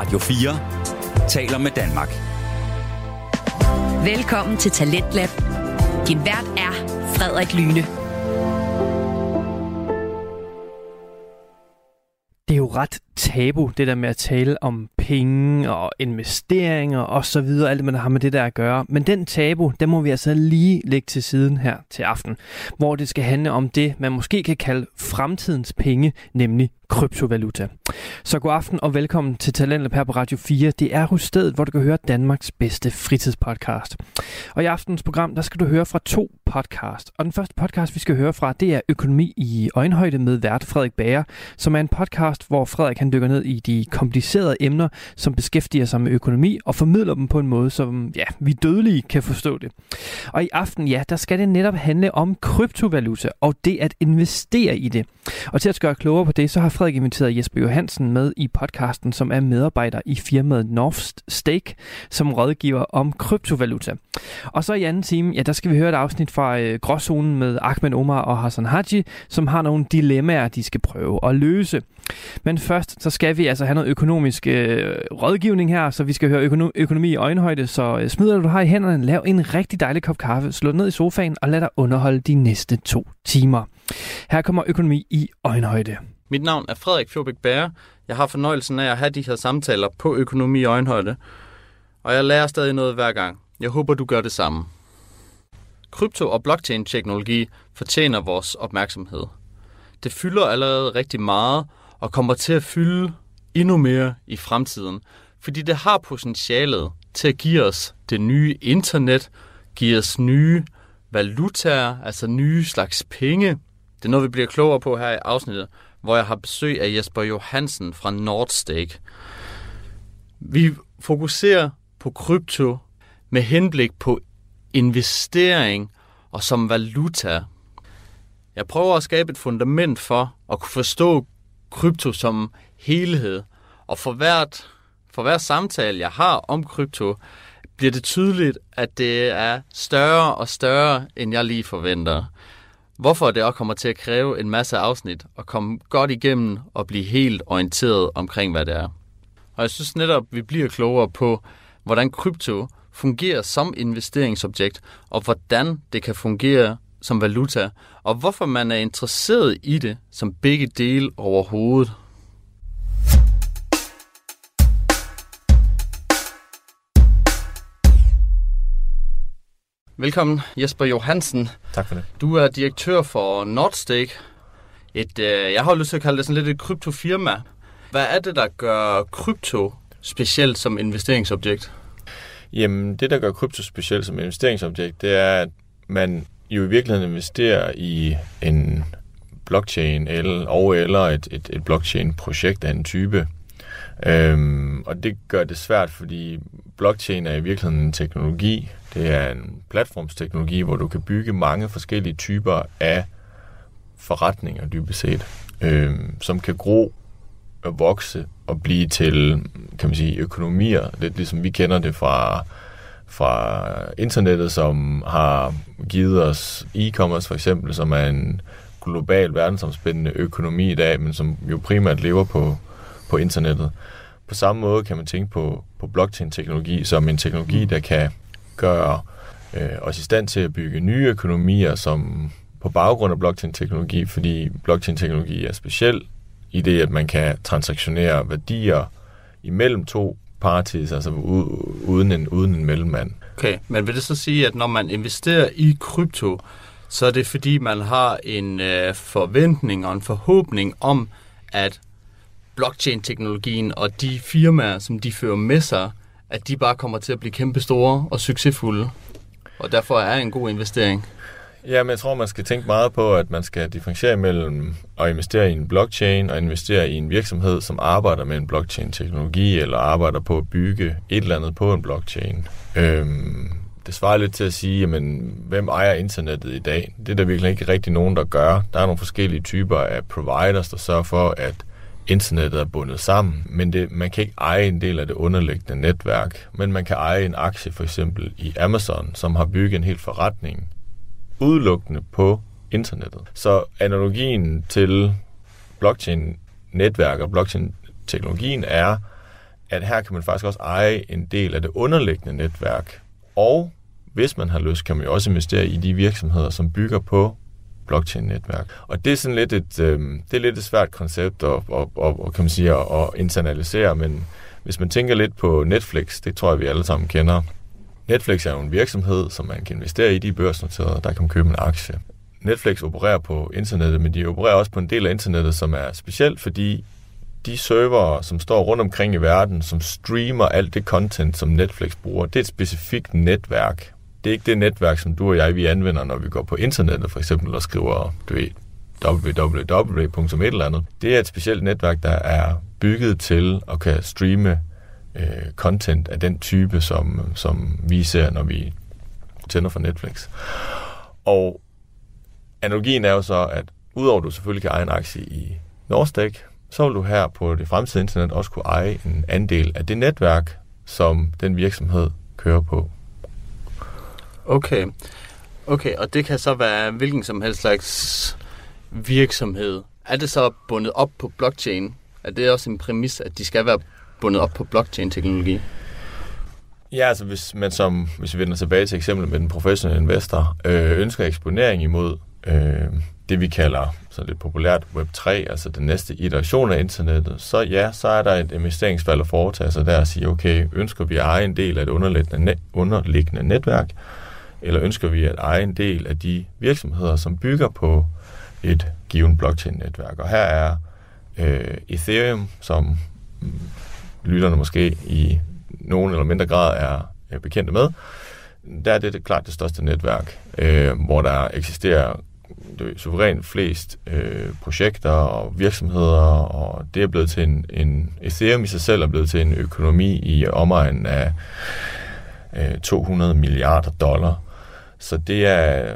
Radio 4 taler med Danmark. Velkommen til Talentlab. Din vært er Frederik Lyne. Det er jo ret tabu, det der med at tale om penge og investeringer og så videre, alt det, man har med det der at gøre. Men den tabu, den må vi altså lige lægge til siden her til aften, hvor det skal handle om det, man måske kan kalde fremtidens penge, nemlig kryptovaluta. Så god aften og velkommen til Talentlab her på Radio 4. Det er hos stedet, hvor du kan høre Danmarks bedste fritidspodcast. Og i aftens program, der skal du høre fra to podcast. Og den første podcast, vi skal høre fra, det er Økonomi i øjenhøjde med vært Frederik Bager, som er en podcast, hvor Frederik han dykker ned i de komplicerede emner, som beskæftiger sig med økonomi og formidler dem på en måde, som ja, vi dødelige kan forstå det. Og i aften, ja, der skal det netop handle om kryptovaluta og det at investere i det. Og til at gøre klogere på det, så har Frederik inviteret Jesper Johansen med i podcasten, som er medarbejder i firmaet North Stake, som rådgiver om kryptovaluta. Og så i anden time, ja, der skal vi høre et afsnit fra øh, Gråzonen med Ahmed Omar og Hassan Haji, som har nogle dilemmaer, de skal prøve at løse. Men først, så skal vi altså have noget økonomisk øh, rådgivning her, så vi skal høre økono- økonomi i øjenhøjde. Så øh, smid du har i hænderne, lav en rigtig dejlig kop kaffe, slå ned i sofaen og lad dig underholde de næste to timer. Her kommer økonomi i øjenhøjde. Mit navn er Frederik Fjordbæk Bære. Jeg har fornøjelsen af at have de her samtaler på økonomi i øjenhøjde. Og jeg lærer stadig noget hver gang. Jeg håber, du gør det samme. Krypto- og blockchain-teknologi fortjener vores opmærksomhed. Det fylder allerede rigtig meget og kommer til at fylde endnu mere i fremtiden, fordi det har potentialet til at give os det nye internet, give os nye valutaer, altså nye slags penge. Det er noget, vi bliver klogere på her i afsnittet, hvor jeg har besøg af Jesper Johansen fra Nordstake. Vi fokuserer på krypto med henblik på investering og som valuta. Jeg prøver at skabe et fundament for at kunne forstå krypto som helhed, og for hvert for hver samtale, jeg har om krypto, bliver det tydeligt, at det er større og større, end jeg lige forventer. Hvorfor det også kommer til at kræve en masse afsnit og komme godt igennem og blive helt orienteret omkring, hvad det er. Og jeg synes netop, vi bliver klogere på, hvordan krypto fungerer som investeringsobjekt, og hvordan det kan fungere som valuta, og hvorfor man er interesseret i det som begge dele overhovedet. Velkommen, Jesper Johansen. Tak for det. Du er direktør for Nordstake. Et, øh, jeg har lyst til at kalde det sådan lidt et kryptofirma. Hvad er det, der gør krypto specielt som investeringsobjekt? Jamen, det, der gør krypto specielt som investeringsobjekt, det er, at man jo i virkeligheden investerer i en blockchain eller, og eller et, et, et blockchain-projekt af en type. Øhm, og det gør det svært, fordi blockchain er i virkeligheden en teknologi. Det er en platformsteknologi, hvor du kan bygge mange forskellige typer af forretninger, dybest set, øhm, som kan gro og vokse og blive til, kan man sige, økonomier, lidt ligesom vi kender det fra, fra internettet, som har givet os e-commerce for eksempel, som er en global verdensomspændende økonomi i dag, men som jo primært lever på, på internettet. På samme måde kan man tænke på, på blockchain-teknologi som en teknologi, der kan gøre øh, os i stand til at bygge nye økonomier, som på baggrund af blockchain-teknologi, fordi blockchain-teknologi er speciel i det, at man kan transaktionere værdier imellem to parties, altså uden en, uden en mellemmand. Okay, men vil det så sige, at når man investerer i krypto, så er det fordi, man har en øh, forventning og en forhåbning om, at blockchain-teknologien og de firmaer, som de fører med sig, at de bare kommer til at blive kæmpe store og succesfulde. Og derfor er en god investering. Ja, men jeg tror, man skal tænke meget på, at man skal differentiere mellem at investere i en blockchain og investere i en virksomhed, som arbejder med en blockchain-teknologi eller arbejder på at bygge et eller andet på en blockchain. Øhm, det svarer lidt til at sige, jamen, hvem ejer internettet i dag? Det er der virkelig ikke rigtig nogen, der gør. Der er nogle forskellige typer af providers, der sørger for, at internettet er bundet sammen, men det, man kan ikke eje en del af det underliggende netværk, men man kan eje en aktie for eksempel i Amazon, som har bygget en hel forretning udelukkende på internettet. Så analogien til blockchain-netværk og blockchain-teknologien er, at her kan man faktisk også eje en del af det underliggende netværk. Og hvis man har lyst, kan man jo også investere i de virksomheder, som bygger på blockchain-netværk. Og det er sådan lidt et, øh, det er lidt et svært koncept at, at, at, at, kan man sige, at, at internalisere, men hvis man tænker lidt på Netflix, det tror jeg, vi alle sammen kender. Netflix er jo en virksomhed, som man kan investere i, de børsnoterede, der kan man købe en aktie. Netflix opererer på internettet, men de opererer også på en del af internettet, som er specielt, fordi de servere, som står rundt omkring i verden, som streamer alt det content, som Netflix bruger, det er et specifikt netværk. Det er ikke det netværk, som du og jeg vi anvender, når vi går på internettet, for eksempel, og skriver, du ved, www. eller andet. Det er et specielt netværk, der er bygget til at kan streame øh, content af den type, som, som vi ser, når vi tænder for Netflix. Og analogien er jo så, at udover at du selvfølgelig kan eje en aktie i Norstek, så vil du her på det fremtidige internet også kunne eje en andel af det netværk, som den virksomhed kører på. Okay. Okay, og det kan så være hvilken som helst slags virksomhed. Er det så bundet op på blockchain? Er det også en præmis, at de skal være bundet op på blockchain-teknologi? Ja, altså hvis man som, hvis vi vender tilbage til eksemplet med den professionelle investor, øh, ønsker eksponering imod øh, det, vi kalder så lidt populært Web3, altså den næste iteration af internettet, så ja, så er der et investeringsvalg at foretage sig der og sige, okay, ønsker vi at eje en del af et underliggende, net, underliggende netværk, eller ønsker vi at eje en del af de virksomheder, som bygger på et given blockchain-netværk. Og her er øh, Ethereum, som lytterne måske i nogen eller mindre grad er, bekendte med, der er det, det klart det største netværk, øh, hvor der eksisterer det suverænt flest øh, projekter og virksomheder, og det er blevet til en, en Ethereum i sig selv er blevet til en økonomi i omegnen af øh, 200 milliarder dollar. Så det er,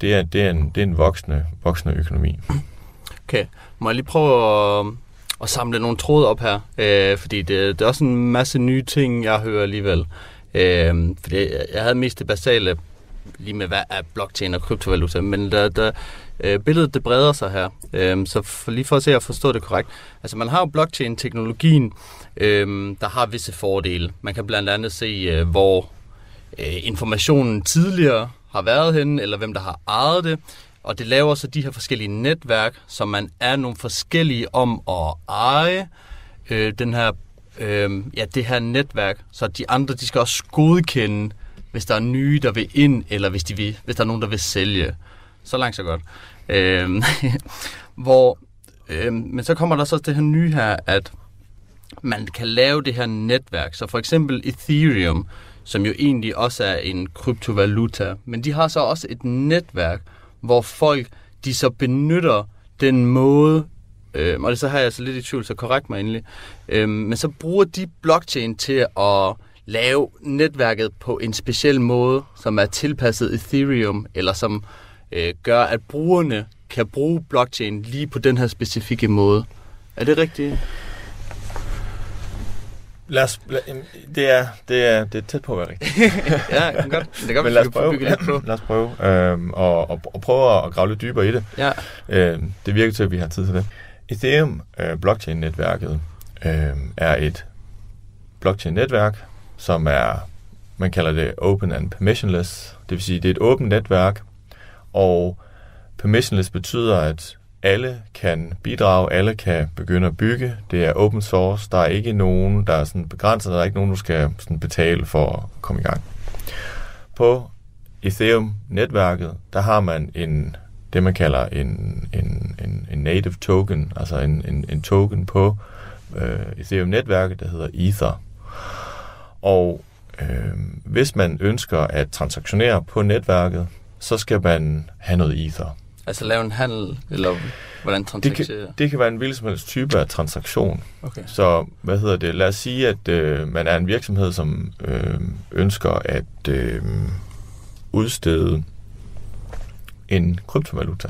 det er, det er en, det er en voksende, voksende økonomi. Okay, må jeg lige prøve at, at samle nogle tråde op her, øh, fordi det, det er også en masse nye ting, jeg hører alligevel. Øh, fordi jeg havde mest det basale lige med, hvad er blockchain og kryptovaluta, men der, der, øh, billedet det breder sig her. Øh, så for, lige for at se at forstå det korrekt. Altså man har jo blockchain-teknologien, øh, der har visse fordele. Man kan blandt andet se, øh, hvor øh, informationen tidligere har været henne, eller hvem der har ejet det. Og det laver så de her forskellige netværk, som man er nogle forskellige om at eje øh, den her, øh, ja, det her netværk. Så de andre, de skal også godkende, hvis der er nye, der vil ind, eller hvis, de vil, hvis der er nogen, der vil sælge. Så langt så godt. Øh, hvor, øh, men så kommer der så det her nye her, at man kan lave det her netværk. Så for eksempel Ethereum, som jo egentlig også er en kryptovaluta. Men de har så også et netværk, hvor folk de så benytter den måde, øh, og det så har jeg så lidt i tvivl, så korrekt mig endelig, øh, men så bruger de blockchain til at lave netværket på en speciel måde, som er tilpasset Ethereum, eller som øh, gør, at brugerne kan bruge blockchain lige på den her specifikke måde. Er det rigtigt? Lad os, lad, det, er, det, er, det er tæt på at være rigtigt. ja, godt. Det kan Men lad os prøve, lidt på. lad os prøve øhm, og, og, og prøve at grave lidt dybere i det. Ja. Øhm, det virker til, at vi har tid til det. Ethereum øh, blockchain-netværket øh, er et blockchain-netværk, som er, man kalder det open and permissionless. Det vil sige, det er et åbent netværk, og permissionless betyder, at alle kan bidrage, alle kan begynde at bygge. Det er open source. Der er ikke nogen, der er sådan begrænset. Der er ikke nogen, du skal sådan betale for at komme i gang. På Ethereum-netværket, der har man en, det, man kalder en, en, en, en native token, altså en, en, en token på øh, Ethereum-netværket, der hedder Ether. Og øh, hvis man ønsker at transaktionere på netværket, så skal man have noget Ether. Altså lave en handel, eller hvordan transaktionere? Det kan, det kan være en hvilken som helst type af transaktion. Okay. Så hvad hedder det? Lad os sige, at øh, man er en virksomhed, som øh, ønsker at øh, udstede en kryptovaluta.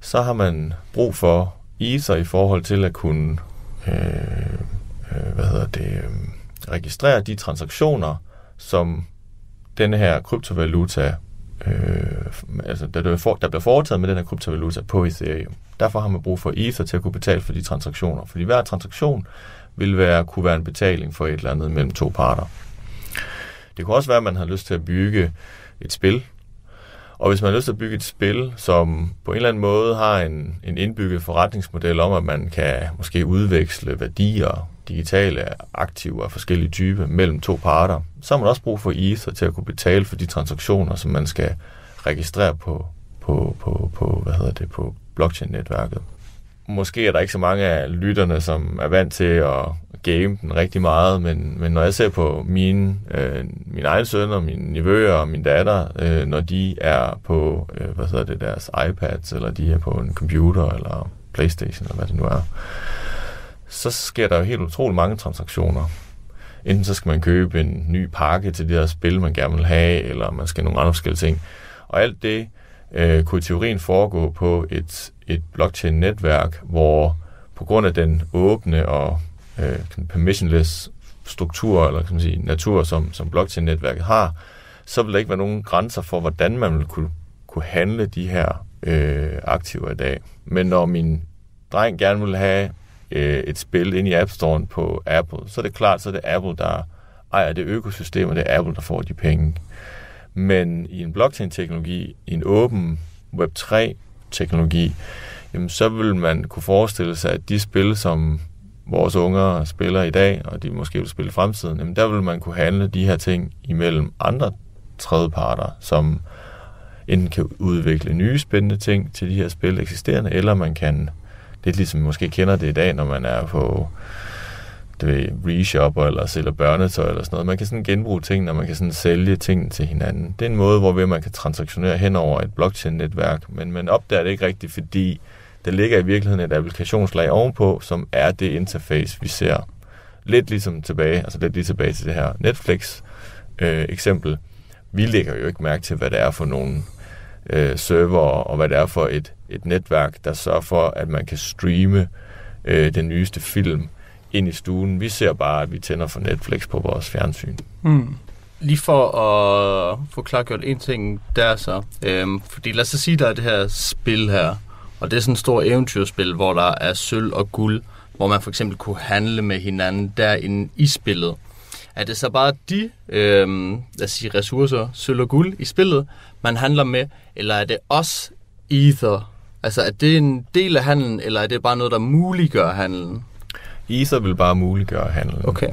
Så har man brug for Ether i forhold til at kunne øh, øh, hvad hedder det, øh, registrere de transaktioner, som denne her kryptovaluta øh, altså, der, for, der bliver foretaget med den her kryptovaluta på Ethereum. Derfor har man brug for Ether til at kunne betale for de transaktioner. Fordi hver transaktion vil være, kunne være en betaling for et eller andet mellem to parter. Det kunne også være, at man har lyst til at bygge et spil, og hvis man har lyst til at bygge et spil, som på en eller anden måde har en, en indbygget forretningsmodel om, at man kan måske udveksle værdier, digitale aktiver af forskellige typer mellem to parter, så har man også brug for Ether til at kunne betale for de transaktioner, som man skal registrere på, på, på, på, hvad hedder det, på blockchain-netværket. Måske er der ikke så mange af lytterne, som er vant til at game den rigtig meget, men, men når jeg ser på mine, øh, mine egne sønner, mine nevøer og min datter, øh, når de er på, øh, hvad hedder det, deres iPads, eller de er på en computer, eller Playstation, eller hvad det nu er, så sker der jo helt utroligt mange transaktioner. Enten så skal man købe en ny pakke til det her spil, man gerne vil have, eller man skal nogle andre forskellige ting. Og alt det øh, kunne i teorien foregå på et, et blockchain-netværk, hvor på grund af den åbne og øh, permissionless struktur, eller kan man sige, natur, som, som blockchain-netværket har, så vil der ikke være nogen grænser for, hvordan man vil kunne, kunne handle de her øh, aktiver i dag. Men når min dreng gerne vil have øh, et spil ind i App Store på Apple, så er det klart, så er det Apple, der ejer det økosystem, og det er Apple, der får de penge. Men i en blockchain-teknologi, i en åben Web3-teknologi, jamen, så vil man kunne forestille sig, at de spil, som vores unger spiller i dag, og de måske vil spille i fremtiden, jamen der vil man kunne handle de her ting imellem andre tredjeparter, som enten kan udvikle nye spændende ting til de her spil eksisterende, eller man kan, lidt ligesom man måske kender det i dag, når man er på det ved, reshopper eller sælger børnetøj eller sådan noget. Man kan sådan genbruge ting, når man kan sådan sælge ting til hinanden. Det er en måde, hvor man kan transaktionere hen over et blockchain-netværk, men man opdager det ikke rigtigt, fordi der ligger i virkeligheden et applikationslag ovenpå, som er det interface, vi ser. Lidt ligesom tilbage, altså lidt lige tilbage til det her Netflix øh, eksempel. Vi lægger jo ikke mærke til, hvad det er for nogle øh, server, og hvad det er for et, et netværk, der sørger for, at man kan streame øh, den nyeste film ind i stuen. Vi ser bare, at vi tænder for Netflix på vores fjernsyn. Mm. Lige for at få klargjort en ting der så. Øhm, fordi lad os så sige, der er det her spil her, og det er sådan et stort eventyrspil, hvor der er sølv og guld, hvor man for eksempel kunne handle med hinanden derinde i spillet. Er det så bare de øhm, lad os sige, ressourcer, sølv og guld i spillet, man handler med, eller er det også Ether? Altså er det en del af handlen, eller er det bare noget, der muliggør handlen? Ether vil bare muliggøre handlen. Okay.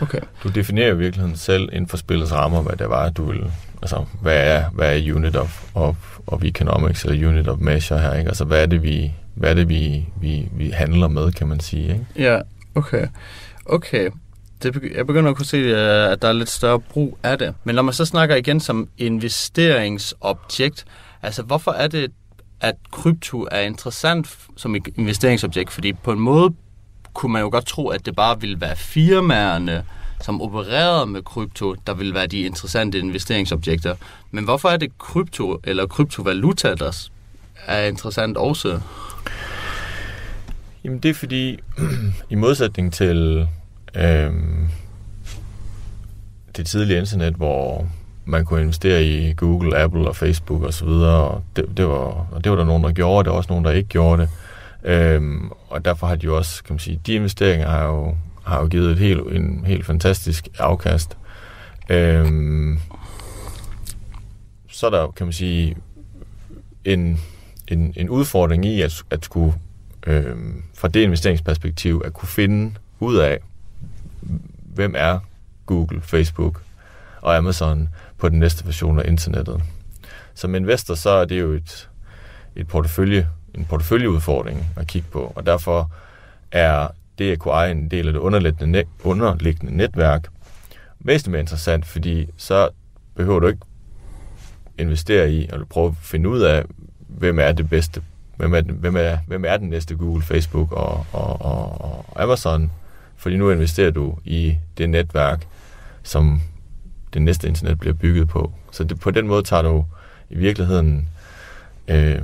okay. Du definerer i virkeligheden selv inden for spillets rammer, hvad det var, du vil... Altså, hvad er, hvad er unit of, of, of economics, eller unit of measure her, ikke? Altså, hvad er det, vi, hvad er det, vi, vi, vi handler med, kan man sige, ikke? Ja, okay. Okay. Det, jeg begynder at kunne se, øh, at der er lidt større brug af det. Men når man så snakker igen som investeringsobjekt, altså hvorfor er det, at krypto er interessant som investeringsobjekt? Fordi på en måde kunne man jo godt tro, at det bare ville være firmaerne, som opererede med krypto, der ville være de interessante investeringsobjekter. Men hvorfor er det krypto eller kryptovaluta, der er interessant også? Jamen det er fordi, i modsætning til øh, det tidlige internet, hvor man kunne investere i Google, Apple og Facebook osv., og, og det, det, var, og det var der nogen, der gjorde, det var også nogen, der ikke gjorde det. Øhm, og derfor har de jo også, kan man sige, de investeringer har jo, har jo givet et helt, en helt fantastisk afkast. Øhm, så er der, kan man sige, en, en, en udfordring i at, at skulle, øhm, fra det investeringsperspektiv, at kunne finde ud af, hvem er Google, Facebook og Amazon på den næste version af internettet. Som investor, så er det jo et, et portefølje en porteføljeudfordring at kigge på, og derfor er det at kunne eje en del af det underliggende, net, underliggende netværk væsentligt mere interessant, fordi så behøver du ikke investere i, og prøve at finde ud af, hvem er det bedste, hvem er, hvem er, hvem er den næste Google, Facebook og, og, og, og Amazon, fordi nu investerer du i det netværk, som det næste internet bliver bygget på. Så det, på den måde tager du i virkeligheden øh,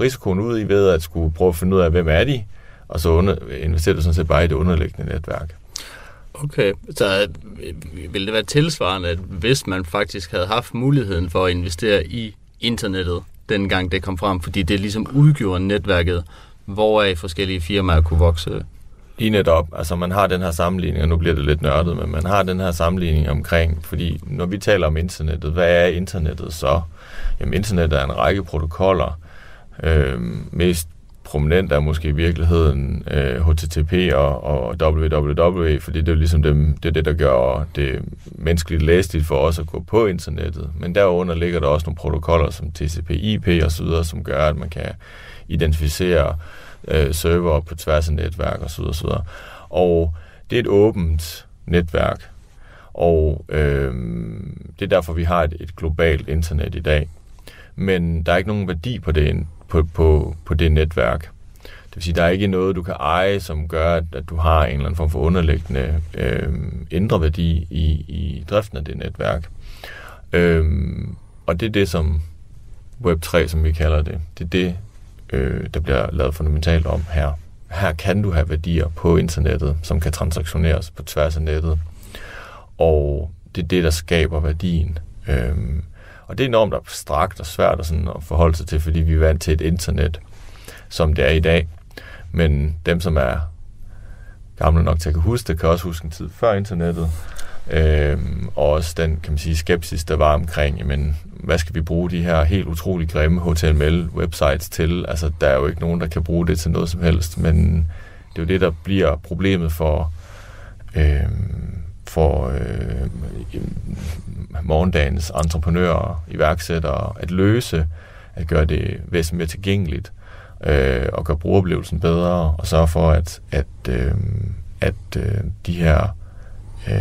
risikoen ud i ved at skulle prøve at finde ud af, hvem er de, og så under, investerer du sådan set bare i det underliggende netværk. Okay, så øh, ville det være tilsvarende, at hvis man faktisk havde haft muligheden for at investere i internettet, dengang det kom frem, fordi det ligesom udgjorde netværket, hvoraf forskellige firmaer kunne vokse? Lige netop. Altså man har den her sammenligning, og nu bliver det lidt nørdet, men man har den her sammenligning omkring, fordi når vi taler om internettet, hvad er internettet så? Jamen internettet er en række protokoller. Øh, mest prominent er måske i virkeligheden øh, HTTP og, og www, fordi det er ligesom dem, det, er det, der gør det menneskeligt læsligt for os at gå på internettet. Men derunder ligger der også nogle protokoller som TCP/IP osv., så som gør, at man kan identificere øh, Øh, server på tværs af netværk og så videre. Og det er et åbent netværk, og øh, det er derfor, vi har et, et globalt internet i dag. Men der er ikke nogen værdi på det på, på, på det netværk. Det vil sige, der er ikke noget, du kan eje, som gør, at, at du har en eller anden form for underliggende øh, indre værdi i, i driften af det netværk. Øh, og det er det, som Web3, som vi kalder det, det er det, øh, der bliver lavet fundamentalt om her. Her kan du have værdier på internettet, som kan transaktioneres på tværs af nettet. Og det er det, der skaber værdien. Øh, og det er enormt abstrakt og svært at, sådan at forholde sig til, fordi vi er vant til et internet, som det er i dag. Men dem, som er gamle nok til at kunne huske det, kan også huske en tid før internettet. Øh, og også den, kan man sige, skepsis, der var omkring, men hvad skal vi bruge de her helt utrolig grimme HTML-websites til? Altså, der er jo ikke nogen, der kan bruge det til noget som helst, men det er jo det, der bliver problemet for, øh, for øh, morgendagens entreprenører, iværksættere, at løse, at gøre det væsentligt mere tilgængeligt, øh, og gøre brugeroplevelsen bedre, og sørge for, at, at, øh, at øh, de her øh,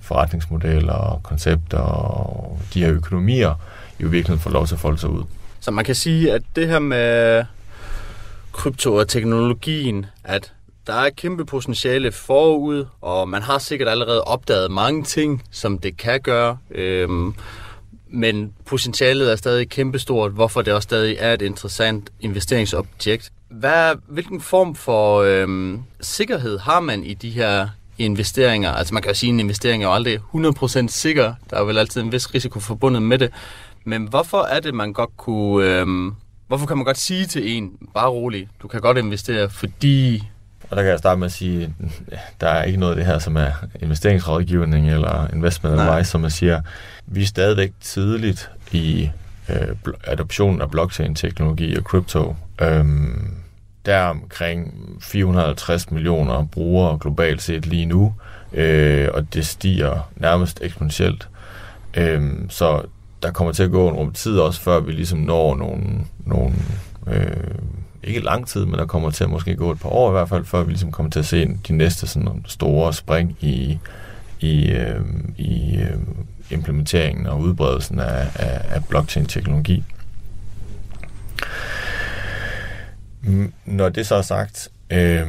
forretningsmodeller og koncepter og de her økonomier i virkeligheden får lov til at folde sig ud. Så man kan sige, at det her med krypto og teknologien, at der er kæmpe potentiale forud, og man har sikkert allerede opdaget mange ting, som det kan gøre. Øhm, men potentialet er stadig kæmpestort, hvorfor det også stadig er et interessant investeringsobjekt. Hvad, hvilken form for øhm, sikkerhed har man i de her investeringer? Altså man kan jo sige, at en investering er jo aldrig 100% sikker. Der er vel altid en vis risiko forbundet med det. Men hvorfor er det, man godt kunne... Øhm, hvorfor kan man godt sige til en, bare rolig, du kan godt investere, fordi og der kan jeg starte med at sige, der er ikke noget af det her, som er investeringsrådgivning eller investment Nej. advice, som man siger, vi er stadigvæk tidligt i øh, adoptionen af blockchain-teknologi og krypto. Øhm, der er omkring 450 millioner brugere globalt set lige nu, øh, og det stiger nærmest eksponentielt. Øh, så der kommer til at gå en rum tid også, før vi ligesom når nogle, nogle øh, ikke lang tid, men der kommer til at måske gå et par år i hvert fald, før vi ligesom kommer til at se de næste sådan store spring i, i, øh, i øh, implementeringen og udbredelsen af, af, af blockchain-teknologi. Når det så er sagt, øh,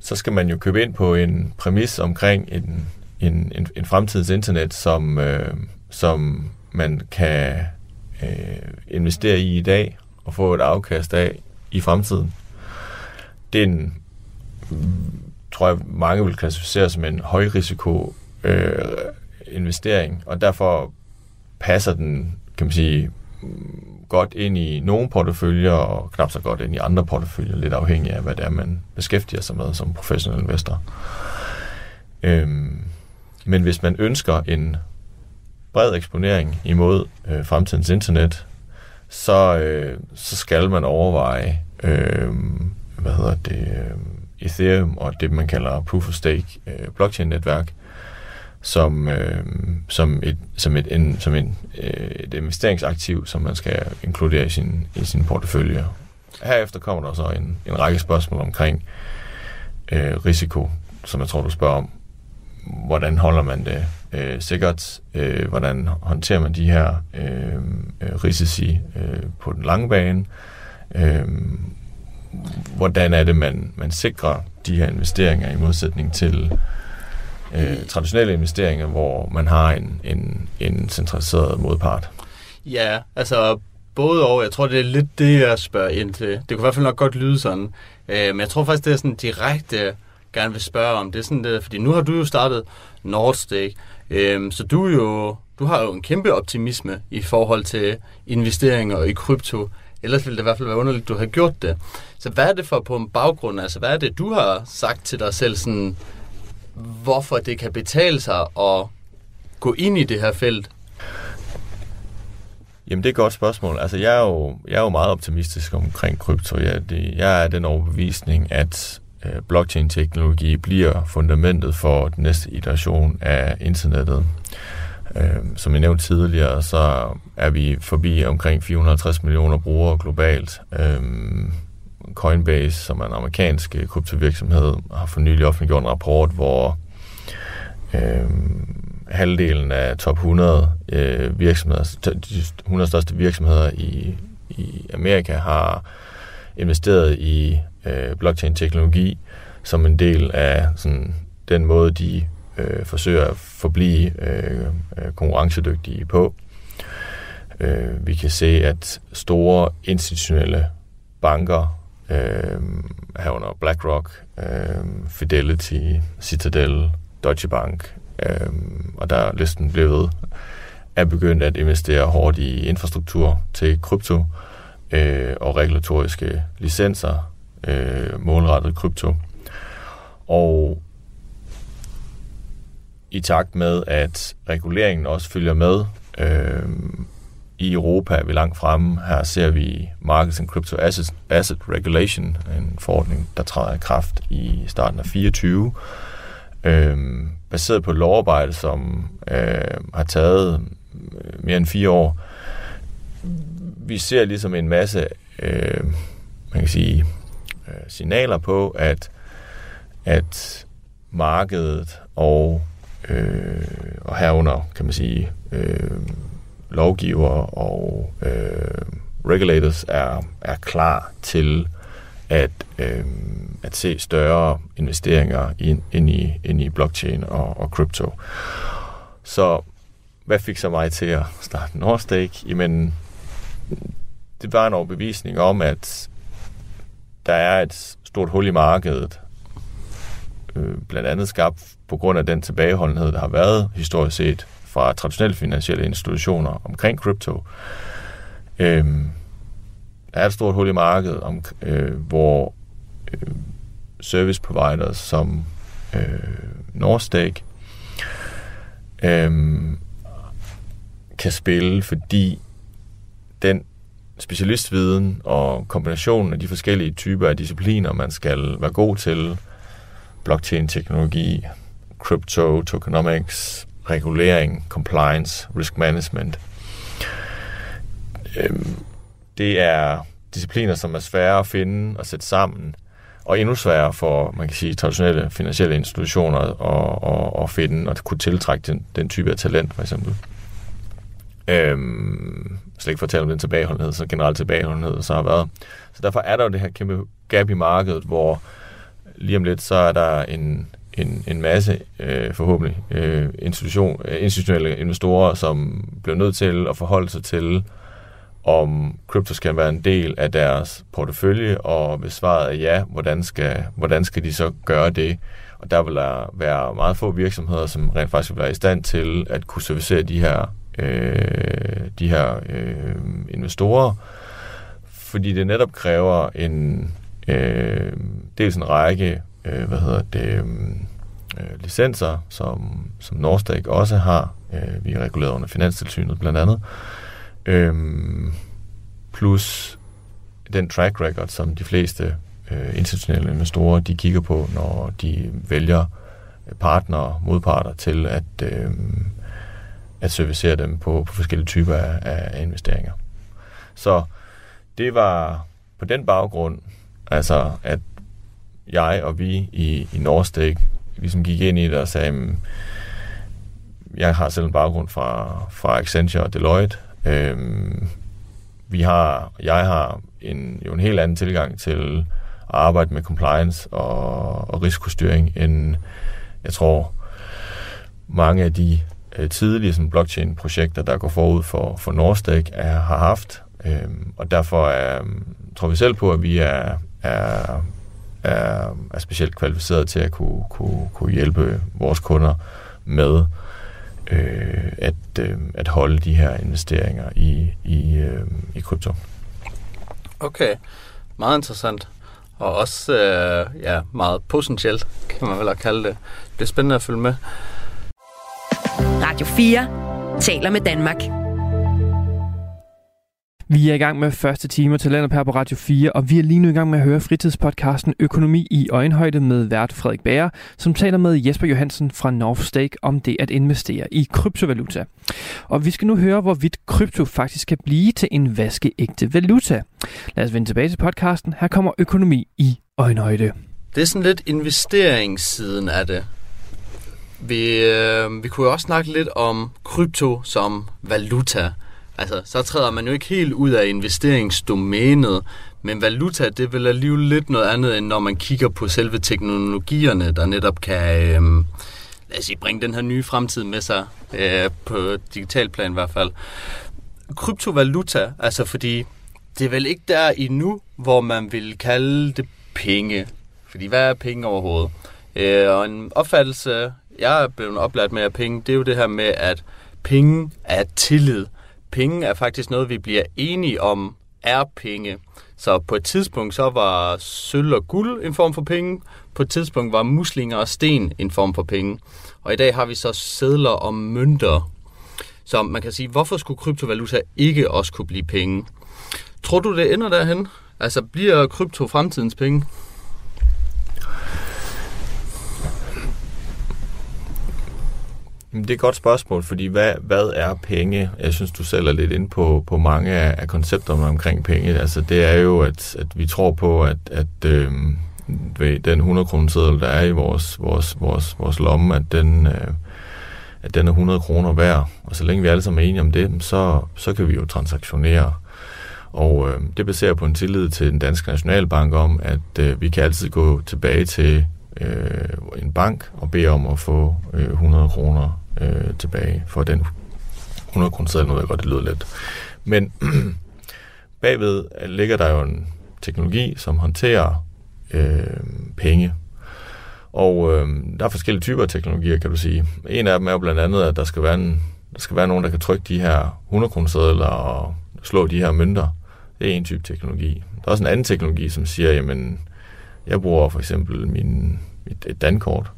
så skal man jo købe ind på en præmis omkring en, en, en, en fremtidens internet, som, øh, som man kan øh, investere i i dag og få et afkast af i fremtiden. Det er en, tror jeg, mange vil klassificere som en højrisiko øh, investering, og derfor passer den, kan man sige, godt ind i nogle porteføljer, og knap så godt ind i andre porteføljer, lidt afhængig af, hvad det er, man beskæftiger sig med som professionel investor. Øhm, men hvis man ønsker en bred eksponering imod øh, fremtidens internet, så, øh, så skal man overveje, øh, hvad hedder det, øh, Ethereum og det, man kalder Proof of Stake øh, blockchain-netværk, som, øh, som, et, som, et, en, som en, øh, et investeringsaktiv, som man skal inkludere i sin, i sin portefølje. Herefter kommer der så en, en række spørgsmål omkring øh, risiko, som jeg tror, du spørger om. Hvordan holder man det øh, sikkert? Øh, hvordan håndterer man de her øh, øh risici øh, på den lange bane? Øh, hvordan er det, man, man sikrer de her investeringer i modsætning til øh, traditionelle investeringer, hvor man har en, en, en centraliseret modpart? Ja, altså både og. Jeg tror, det er lidt det, jeg spørger ind til. Det kunne i hvert fald nok godt lyde sådan. Øh, men jeg tror faktisk, det er sådan direkte gerne vil spørge om. Det er sådan det, fordi nu har du jo startet Nordstake, øhm, så du, jo, du har jo en kæmpe optimisme i forhold til investeringer i krypto. Ellers ville det i hvert fald være underligt, at du har gjort det. Så hvad er det for på en baggrund? Altså, hvad er det, du har sagt til dig selv, sådan, hvorfor det kan betale sig at gå ind i det her felt? Jamen, det er et godt spørgsmål. Altså, jeg er jo, jeg er jo meget optimistisk omkring krypto. Jeg, det, jeg er den overbevisning, at øh, blockchain-teknologi bliver fundamentet for den næste iteration af internettet. Øh, som jeg nævnte tidligere, så er vi forbi omkring 450 millioner brugere globalt. Øh, Coinbase, som er en amerikansk øh, kryptovirksomhed, har for nylig offentliggjort en rapport, hvor øh, halvdelen af top 100 øh, virksomheder, de 100 største virksomheder i, i Amerika har investeret i øh, blockchain-teknologi som en del af sådan, den måde, de øh, forsøger at forblive øh, øh konkurrencedygtige på. Øh, vi kan se, at store institutionelle banker, øh, herunder BlackRock, øh, Fidelity, Citadel, Deutsche Bank, øh, og der listen listen ved, er begyndt at investere hårdt i infrastruktur til krypto øh, og regulatoriske licenser øh, målrettet krypto. Og i takt med, at reguleringen også følger med, øh, i Europa er vi langt fremme. Her ser vi Markets and Crypto Asset, Asset Regulation, en forordning, der træder i kraft i starten af 24, øh, baseret på et lovarbejde, som øh, har taget øh, mere end fire år. Vi ser ligesom en masse, øh, man kan sige, øh, signaler på, at, at markedet og, øh, og herunder, kan man sige, øh, lovgiver og øh, regulators er, er klar til at, øh, at se større investeringer ind, ind, i, ind i blockchain og, og crypto. Så hvad fik så mig til at starte Nordstake? Jamen, det var en overbevisning om, at der er et stort hul i markedet, øh, blandt andet skabt på grund af den tilbageholdenhed, der har været historisk set fra traditionelle finansielle institutioner omkring krypto. Øh, der er et stort hul i markedet, om, øh, hvor øh, service providers som øh, Nordstake øh, kan spille, fordi den specialistviden og kombinationen af de forskellige typer af discipliner, man skal være god til, blockchain-teknologi, crypto, tokenomics, regulering, compliance, risk management. Øhm, det er discipliner, som er svære at finde og sætte sammen, og endnu sværere for, man kan sige, traditionelle finansielle institutioner at, at, at finde og kunne tiltrække den, den type af talent, for eksempel. Øhm, slet ikke fortælle om den tilbageholdenhed, så generelt tilbageholdenhed, så har været. Så derfor er der jo det her kæmpe gap i markedet, hvor lige om lidt, så er der en, en, en masse øh, forhåbentlig øh, institution, øh, institutionelle investorer, som bliver nødt til at forholde sig til, om krypto skal være en del af deres portefølje, og hvis svaret er ja, hvordan skal, hvordan skal de så gøre det? Og der vil der være meget få virksomheder, som rent faktisk vil være i stand til at kunne servicere de her øh, de her øh, investorer, fordi det netop kræver en øh, dels en række øh, hvad hedder det, øh, øh licenser, som, som Norstak også har. Øh, vi er reguleret under Finanstilsynet blandt andet. Øh, plus den track record, som de fleste øh, internationale investorer de kigger på, når de vælger partnere, modparter til at, øh, at servicere dem på, på forskellige typer af, af investeringer. Så det var på den baggrund, altså at jeg og vi i, i Norstake ligesom gik ind i det og sagde, jeg har selv en baggrund fra, fra Accenture og Deloitte. Øhm, vi har, jeg har en, jo en helt anden tilgang til at arbejde med compliance og, og risikostyring, end jeg tror mange af de øh, tidlige sådan, blockchain-projekter, der går forud for, for Norstake, er, har haft. Øhm, og derfor er, tror vi selv på, at vi er, er er, er specielt kvalificeret til at kunne, kunne, kunne hjælpe vores kunder med øh, at, øh, at holde de her investeringer i, i, øh, i krypto. Okay, meget interessant. Og også øh, ja, meget potentielt, kan man vel kalde det. Det bliver spændende at følge med. Radio 4 taler med Danmark. Vi er i gang med første time til landet her på Radio 4, og vi er lige nu i gang med at høre fritidspodcasten Økonomi i øjenhøjde med vært Frederik Bager, som taler med Jesper Johansen fra Northstake om det at investere i kryptovaluta. Og vi skal nu høre, hvorvidt krypto faktisk kan blive til en vaskeægte valuta. Lad os vende tilbage til podcasten. Her kommer Økonomi i øjenhøjde. Det er sådan lidt investeringssiden af det. Vi, øh, vi kunne jo også snakke lidt om krypto som valuta. Altså, så træder man jo ikke helt ud af investeringsdomænet, men valuta, det vil alligevel lidt noget andet, end når man kigger på selve teknologierne, der netop kan, øh, lad os sige, bringe den her nye fremtid med sig, øh, på digital plan i hvert fald. Kryptovaluta, altså fordi det er vel ikke der endnu, hvor man vil kalde det penge. Fordi hvad er penge overhovedet? Øh, og en opfattelse, jeg er blevet oplært med af penge, det er jo det her med, at penge er tillid penge er faktisk noget, vi bliver enige om er penge. Så på et tidspunkt så var sølv og guld en form for penge. På et tidspunkt var muslinger og sten en form for penge. Og i dag har vi så sedler og mønter. Så man kan sige, hvorfor skulle kryptovaluta ikke også kunne blive penge? Tror du, det ender derhen? Altså, bliver krypto fremtidens penge? Det er et godt spørgsmål, fordi hvad, hvad er penge? Jeg synes, du selv er lidt inde på, på mange af, af koncepterne omkring penge. Altså, det er jo, at, at vi tror på, at, at øh, ved den 100 kroner seddel, der er i vores, vores, vores, vores lomme, at den, øh, at den er 100 kroner værd. Og så længe vi alle sammen er enige om det, så, så kan vi jo transaktionere. Og øh, det baserer på en tillid til den danske nationalbank om, at øh, vi kan altid gå tilbage til øh, en bank og bede om at få øh, 100 kroner øh, tilbage for den 100 kroner seddel. Nu ved jeg godt, det lyder lidt. Men bagved ligger der jo en teknologi, som håndterer øh, penge. Og øh, der er forskellige typer af teknologier, kan du sige. En af dem er jo blandt andet, at der skal være, en, der skal være nogen, der kan trykke de her 100 kroner sedler og slå de her mønter. Det er en type teknologi. Der er også en anden teknologi, som siger, jamen, jeg bruger for eksempel min, et, et dankort.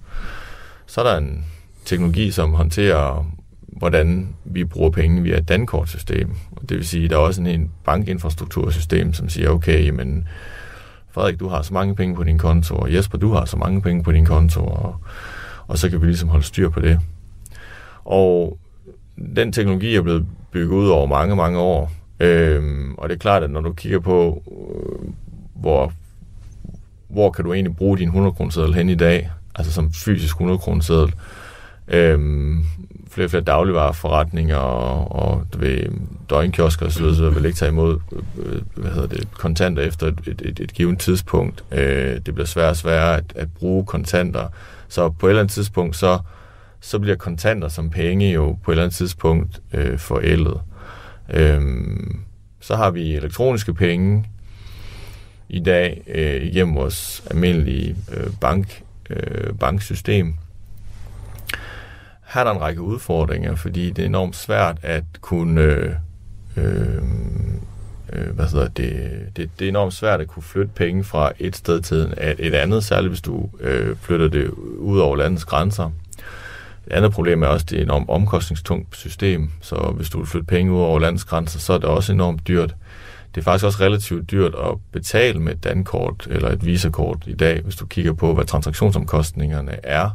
Så er der en teknologi, som håndterer, hvordan vi bruger penge via et dankortsystem. Det vil sige, at der er også en, bankinfrastruktursystem, som siger, okay, men Frederik, du har så mange penge på din konto, og Jesper, du har så mange penge på din konto, og, og så kan vi ligesom holde styr på det. Og den teknologi er blevet bygget ud over mange, mange år. Øhm, og det er klart, at når du kigger på, øh, hvor, hvor kan du egentlig bruge din 100 kroner hen i dag, altså som fysisk 100 kroner seddel, Øhm, flere og flere dagligvareforretninger og, og du ved, døgnkiosker osv., så vil ikke tage imod øh, hvad hedder det, kontanter efter et, et, et, et givet tidspunkt. Øh, det bliver svært og sværere at, at bruge kontanter. Så på et eller andet tidspunkt, så, så bliver kontanter som penge jo på et eller andet tidspunkt øh, forældet. Øh, så har vi elektroniske penge i dag øh, igennem vores almindelige øh, bank, øh, banksystem her er der en række udfordringer, fordi det er enormt svært at kunne... Øh, øh, øh, hvad hedder det, det, det er enormt svært at kunne flytte penge fra et sted til et andet, særligt hvis du øh, flytter det ud over landets grænser. Et andet problem er også, at det er et enormt omkostningstungt system, så hvis du vil flytte penge ud over landets grænser, så er det også enormt dyrt. Det er faktisk også relativt dyrt at betale med et dankort eller et visakort i dag, hvis du kigger på, hvad transaktionsomkostningerne er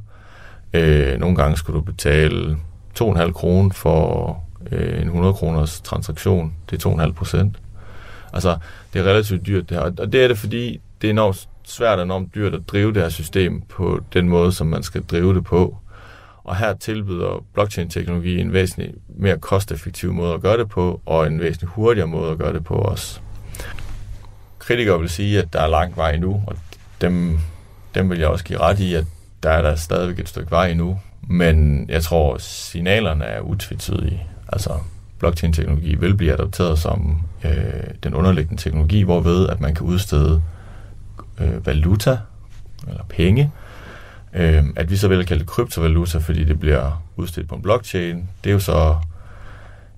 Øh, nogle gange skulle du betale 2,5 kroner for øh, en 100 kroners transaktion. Det er 2,5 procent. Altså, det er relativt dyrt det her. Og det er det, fordi det er enormt svært og enormt dyrt at drive det her system på den måde, som man skal drive det på. Og her tilbyder blockchain-teknologi en væsentlig mere kosteffektiv måde at gøre det på, og en væsentlig hurtigere måde at gøre det på også. Kritikere vil sige, at der er lang vej endnu, og dem, dem vil jeg også give ret i, at der er der stadigvæk et stykke vej endnu, men jeg tror, signalerne er utvetydige. Altså, blockchain-teknologi vil blive adopteret som øh, den underliggende teknologi, hvorved at man kan udstede øh, valuta eller penge. Øh, at vi så vil kalde det kryptovaluta, fordi det bliver udstedt på en blockchain, det er jo så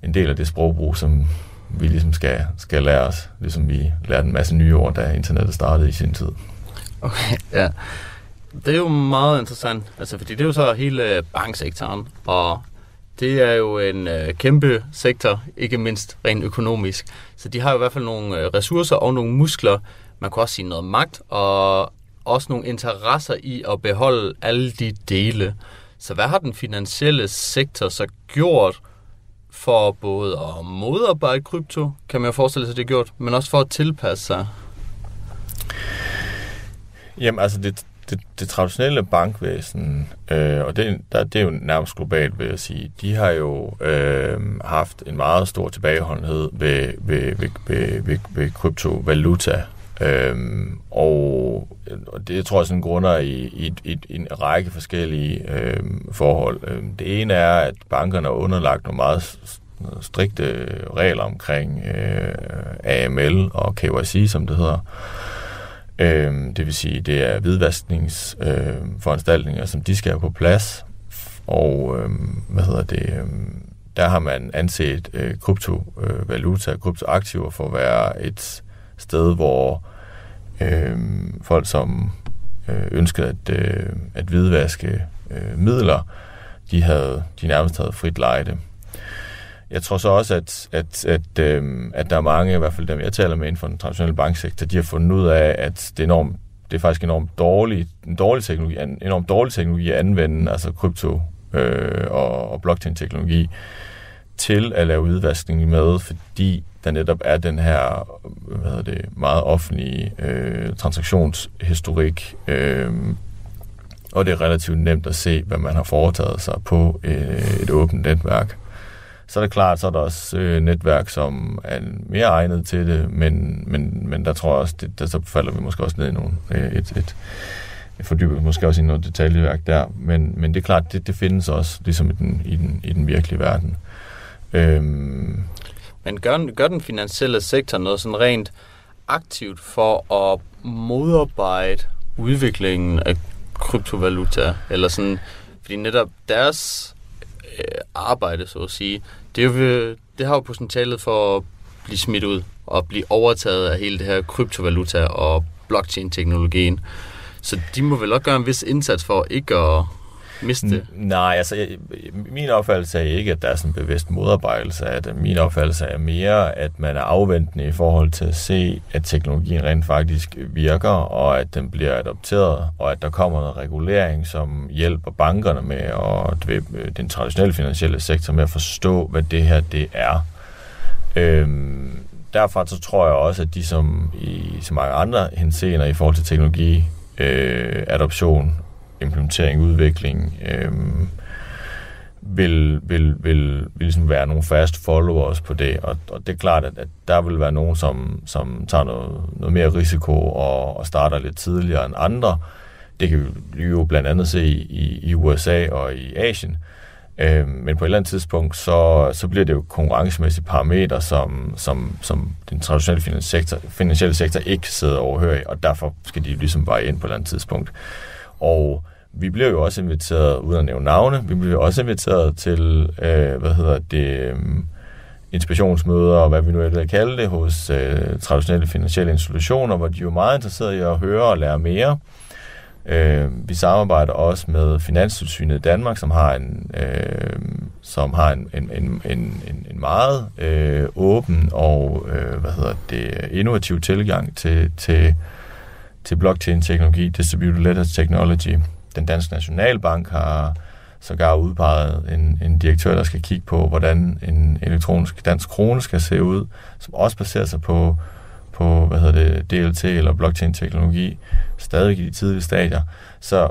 en del af det sprogbrug, som vi ligesom skal, skal lære os, ligesom vi lærte en masse nye ord, da internettet startede i sin tid. Okay, ja. Det er jo meget interessant, altså fordi det er jo så hele banksektoren, og det er jo en øh, kæmpe sektor, ikke mindst rent økonomisk. Så de har jo i hvert fald nogle øh, ressourcer og nogle muskler. Man kan også sige noget magt, og også nogle interesser i at beholde alle de dele. Så hvad har den finansielle sektor så gjort for både at modarbejde krypto, kan man jo forestille sig, det er gjort, men også for at tilpasse sig? Jamen altså, det, det, det traditionelle bankvæsen, øh, og det, der, det er jo nærmest globalt, vil jeg sige, de har jo øh, haft en meget stor tilbageholdenhed ved, ved, ved, ved, ved, ved kryptovaluta. Øh, og, og det jeg tror jeg sådan grunder i, i, i, i en række forskellige øh, forhold. Øh, det ene er, at bankerne er underlagt nogle meget strikte regler omkring øh, AML og KYC, som det hedder. Øh, det vil sige, det er hvidvaskningsforanstaltninger, øhm, øh, som de skal have på plads. Og øh, hvad hedder det? Øh, der har man anset øh, kryptovaluta, øh, kryptoaktiver for at være et sted, hvor øh, folk, som øh, ønskede at, øh, at hvidvaske øh, midler, de havde de nærmest havde frit lejde. Jeg tror så også, at, at, at, øh, at der er mange, i hvert fald dem jeg taler med inden for den traditionelle banksektor, de har fundet ud af, at det er, enormt, det er faktisk enormt dårlig, en dårlig teknologi, en enormt dårlig teknologi at anvende, altså krypto øh, og, og blockchain-teknologi, til at lave udvaskning med, fordi der netop er den her hvad hedder det, meget offentlige øh, transaktionshistorik, øh, og det er relativt nemt at se, hvad man har foretaget sig på øh, et åbent netværk. Så er det klart, så er der også øh, netværk, som er mere egnet til det, men, men, men der tror jeg også, det, der, så falder vi måske også ned i nogle, øh, et, et, et fordybet måske også i noget detaljeværk der, men, men det er klart, det, det findes også ligesom i den, i den, i den virkelige verden. Øhm. Men gør, gør den finansielle sektor noget sådan rent aktivt for at modarbejde udviklingen af kryptovaluta, eller sådan, fordi netop deres øh, arbejde, så at sige, det, er jo, det har jo potentialet for at blive smidt ud og blive overtaget af hele det her kryptovaluta og blockchain-teknologien. Så de må vel også gøre en vis indsats for ikke at miste? Nej, altså jeg, min opfattelse er ikke, at der er sådan en bevidst modarbejdelse af det. Min opfattelse er mere, at man er afventende i forhold til at se, at teknologien rent faktisk virker, og at den bliver adopteret, og at der kommer noget regulering, som hjælper bankerne med, og den traditionelle finansielle sektor med at forstå, hvad det her det er. Øhm, derfor så tror jeg også, at de som i så mange andre henseender i forhold til teknologi, øh, adoption implementering, udvikling, øh, vil, vil, vil, vil ligesom være nogle fast followers på det, og, og det er klart, at, at der vil være nogen, som, som tager noget, noget mere risiko og, og starter lidt tidligere end andre. Det kan vi jo blandt andet se i, i, USA og i Asien. Øh, men på et eller andet tidspunkt, så, så bliver det jo konkurrencemæssige parametre, som, som, som den traditionelle finansielle sektor, finansielle sektor ikke sidder overhørig, og derfor skal de ligesom veje ind på et eller andet tidspunkt. Og vi bliver jo også inviteret, uden at nævne navne, vi bliver også inviteret til, øh, hvad hedder det, øh, inspirationsmøder, og hvad vi nu ellers kalde det, hos øh, traditionelle finansielle institutioner, hvor de er jo meget interesserede i at høre og lære mere. Øh, vi samarbejder også med Finanstilsynet i Danmark, som har en, øh, som har en, en, en, en, en meget øh, åben og øh, hvad hedder det, innovativ tilgang til, til, til blockchain-teknologi, distributed ledger technology, den danske nationalbank har sågar udpeget en, en direktør, der skal kigge på, hvordan en elektronisk dansk krone skal se ud, som også baserer sig på, på hvad hedder det, DLT eller blockchain-teknologi, stadig i de tidlige stadier. Så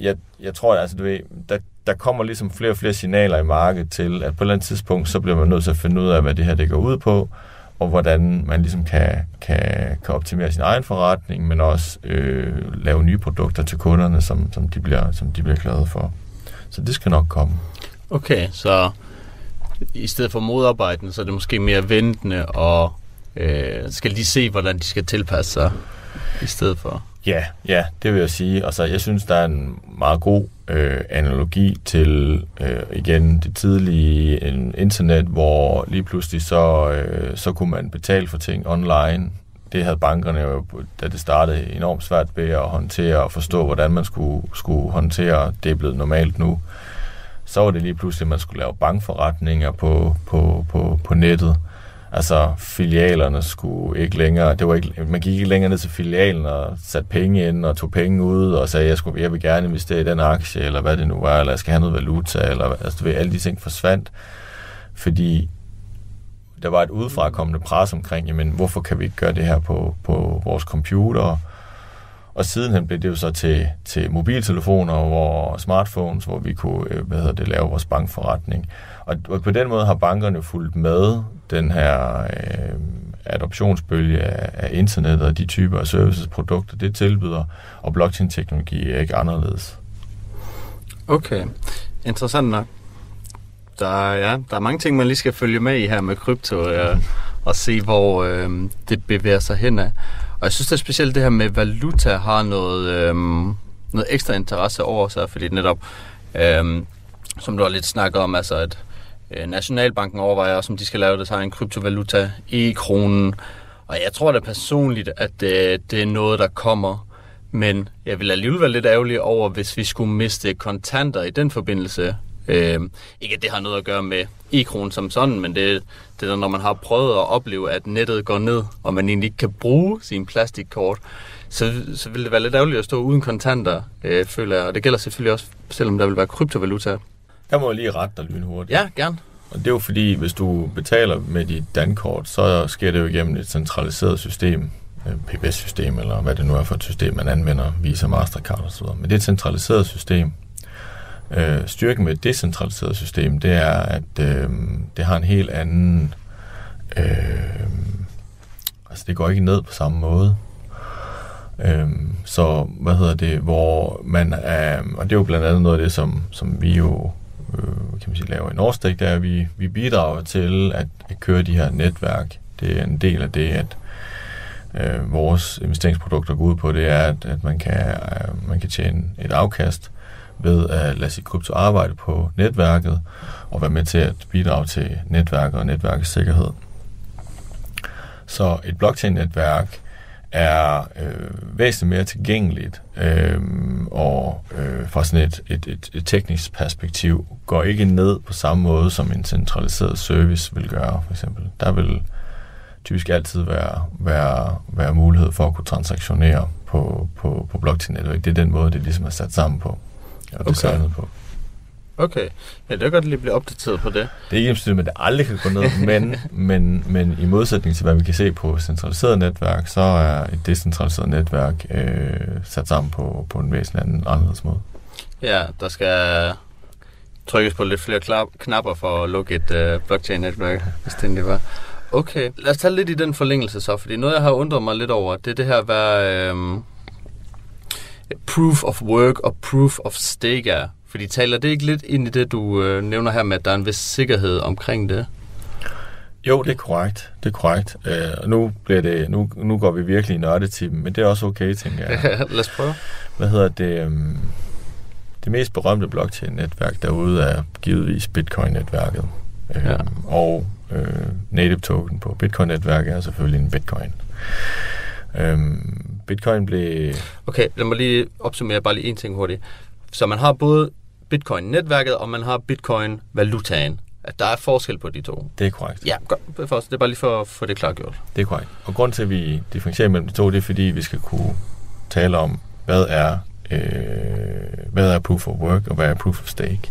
jeg, jeg tror, at altså, du ved, der, der kommer ligesom flere og flere signaler i markedet til, at på et eller andet tidspunkt, så bliver man nødt til at finde ud af, hvad det her det går ud på, og hvordan man ligesom kan, kan, kan optimere sin egen forretning, men også øh, lave nye produkter til kunderne, som, som, de bliver, som de bliver glade for. Så det skal nok komme. Okay, så i stedet for modarbejden, så er det måske mere ventende, og øh, skal lige se, hvordan de skal tilpasse sig i stedet for? Ja, ja, det vil jeg sige. Altså, jeg synes, der er en meget god øh, analogi til, øh, igen, det tidlige internet, hvor lige pludselig så, øh, så kunne man betale for ting online. Det havde bankerne jo, da det startede, enormt svært ved at håndtere og forstå, hvordan man skulle, skulle håndtere. Det er blevet normalt nu. Så var det lige pludselig, at man skulle lave bankforretninger på, på, på, på nettet. Altså, filialerne skulle ikke længere, det var ikke, man gik ikke længere ned til filialen og satte penge ind og tog penge ud og sagde, jeg, skulle, jeg vil gerne investere i den aktie, eller hvad det nu var, eller jeg skal have noget valuta, eller altså, ved, alle de ting forsvandt, fordi der var et udefrakommende pres omkring, jamen, hvorfor kan vi ikke gøre det her på, på vores computer? Og sidenhen blev det jo så til, til mobiltelefoner og smartphones, hvor vi kunne øh, hvad hedder det, lave vores bankforretning. Og, og på den måde har bankerne fulgt med den her øh, adoptionsbølge af, af internettet og de typer af services, produkter, det tilbyder, og blockchain-teknologi er ikke anderledes. Okay, interessant nok. Der, ja, der er mange ting, man lige skal følge med i her med krypto, og, og se, hvor øh, det bevæger sig hen af. Og jeg synes, det er specielt det her med valuta har noget, øhm, noget ekstra interesse over sig, fordi netop, øhm, som du har lidt snakket om, altså at Øh, Nationalbanken overvejer også, om de skal lave det sig en kryptovaluta i kronen. Og jeg tror da personligt, at det, det er noget, der kommer. Men jeg vil alligevel være lidt ærgerlig over, hvis vi skulle miste kontanter i den forbindelse. Øh, ikke at det har noget at gøre med e-kronen som sådan, men det, det er når man har prøvet at opleve, at nettet går ned, og man egentlig ikke kan bruge sin plastikkort, så, så vil det være lidt ærgerligt at stå uden kontanter, øh, føler jeg. Og det gælder selvfølgelig også, selvom der vil være kryptovaluta. Der må jeg lige rette dig lynhurtigt. Ja, gerne. Og det er jo fordi, hvis du betaler med dit dankort, så sker det jo igennem et centraliseret system, PBS-system, eller hvad det nu er for et system, man anvender, Visa, Mastercard osv. Men det er et centraliseret system. Øh, styrken med et decentraliseret system, det er, at øh, det har en helt anden... Øh, altså, det går ikke ned på samme måde. Øh, så, hvad hedder det, hvor man er... Og det er jo blandt andet noget af det, som, som vi jo øh, kan man sige, laver i Nordstik, der er, at vi, vi bidrager til at, at køre de her netværk. Det er en del af det, at øh, vores investeringsprodukter går ud på, det er, at, at man, kan, øh, man kan tjene et afkast ved at lade sit krypto arbejde på netværket og være med til at bidrage til netværket og netværkets sikkerhed. Så et blockchain-netværk er øh, væsentligt mere tilgængeligt øh, og øh, fra sådan et, et, et, et teknisk perspektiv går ikke ned på samme måde, som en centraliseret service vil gøre, for eksempel. Der vil typisk altid være, være, være mulighed for at kunne transaktionere på, på, på blockchain-netværk. Det er den måde, det ligesom er sat sammen på og designet okay. på. Okay. Ja, det er godt lige blive opdateret på det. Det er ikke ens at det aldrig kan gå ned, men, men, men i modsætning til, hvad vi kan se på centraliseret netværk, så er et decentraliseret netværk øh, sat sammen på, på en væsentlig anden anderledes måde. Ja, der skal trykkes på lidt flere knapper for at lukke et øh, blockchain-netværk, hvis det var. Okay, lad os tage lidt i den forlængelse så, fordi noget, jeg har undret mig lidt over, det er det her, hvad øh, proof of work og proof of stake er. Fordi taler det ikke lidt ind i det, du øh, nævner her med, at der er en vis sikkerhed omkring det? Jo, det er korrekt. Det er korrekt. Øh, nu, bliver det, nu, nu går vi virkelig i nørdetimen, men det er også okay, tænker jeg. Lad os prøve. Hvad hedder det? Øh, det mest berømte blockchain-netværk derude er givetvis Bitcoin-netværket. Øh, ja. Og øh, native token på Bitcoin-netværket er selvfølgelig en Bitcoin. Øh, Bitcoin blev... Okay, lad mig lige opsummere bare lige en ting hurtigt. Så man har både Bitcoin-netværket, og man har Bitcoin-valutaen. At der er forskel på de to. Det er korrekt. Ja, godt. Det er bare lige for at få det klargjort. Det er korrekt. Og grund til, at vi differentierer mellem de to, det er, fordi vi skal kunne tale om, hvad er, øh, hvad er proof of work, og hvad er proof of stake.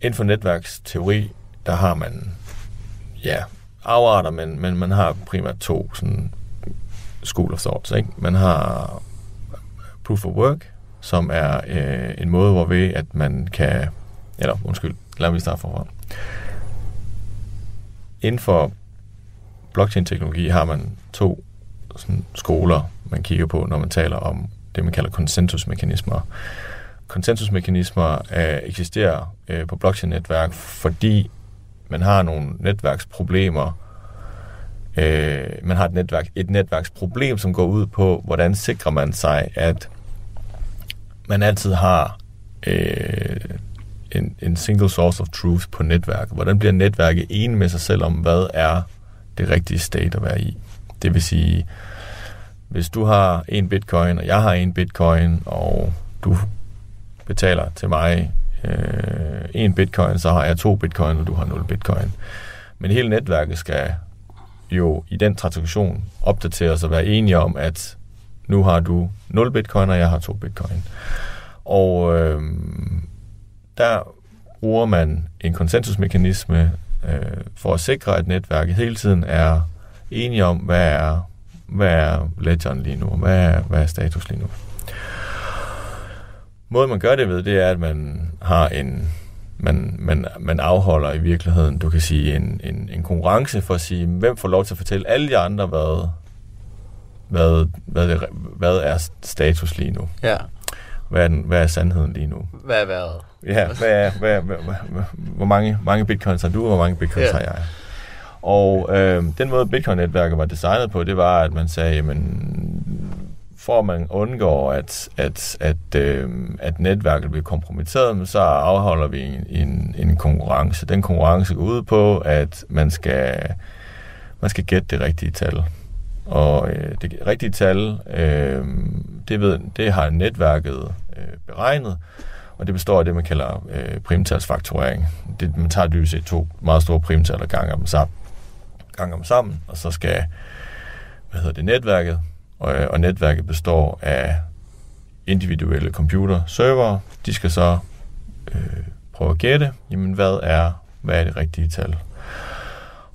Inden for netværksteori, der har man, ja, afarter, men, men man har primært to sådan school of thoughts. Ikke? Man har proof of work, som er øh, en måde, hvorved at man kan, eller undskyld, lad mig starte forfra. Inden for blockchain-teknologi har man to sådan, skoler, man kigger på, når man taler om det, man kalder konsensusmekanismer. Konsensusmekanismer øh, eksisterer øh, på blockchain-netværk, fordi man har nogle netværksproblemer, øh, man har et, netværk, et netværksproblem, som går ud på, hvordan sikrer man sig, at man altid har øh, en, en single source of truth på netværket. Hvordan bliver netværket enig med sig selv om, hvad er det rigtige state at være i? Det vil sige, hvis du har en bitcoin, og jeg har en bitcoin, og du betaler til mig øh, en bitcoin, så har jeg to bitcoin, og du har 0 bitcoin. Men hele netværket skal jo i den transaktion opdateres og være enige om, at nu har du 0 bitcoin, og jeg har 2 bitcoin. Og øh, der bruger man en konsensusmekanisme øh, for at sikre, at netværket hele tiden er enige om, hvad er, hvad er ledgeren lige nu, hvad er, hvad er status lige nu. Måden man gør det ved, det er, at man har en man, man, man afholder i virkeligheden, du kan sige, en, en, en konkurrence for at sige, hvem får lov til at fortælle alle de andre, hvad, hvad, hvad, det, hvad er status lige nu. Ja. Hvad er, den, hvad er sandheden lige nu? Hvad er været? Ja, hvad er, hvad, hvad, hvad, hvad, hvor mange, mange bitcoins har du, og hvor mange bitcoins ja. har jeg? Og øh, den måde, bitcoin-netværket var designet på, det var, at man sagde, jamen, for at man undgår, at, at, at, øh, at netværket bliver kompromitteret, så afholder vi en, en, en konkurrence. Den konkurrence går ud på, at man skal, man skal gætte det rigtige tal. Og øh, det rigtige tal, øh, det, ved, det har netværket øh, beregnet, og det består af det, man kalder øh, primtalsfaktorering. Det, man tager dybest set to meget store primtal og ganger dem sammen, ganger dem sammen og så skal hvad hedder det, netværket og, øh, og netværket består af individuelle computer-servere. De skal så øh, prøve at gætte, jamen hvad er, hvad er det rigtige tal.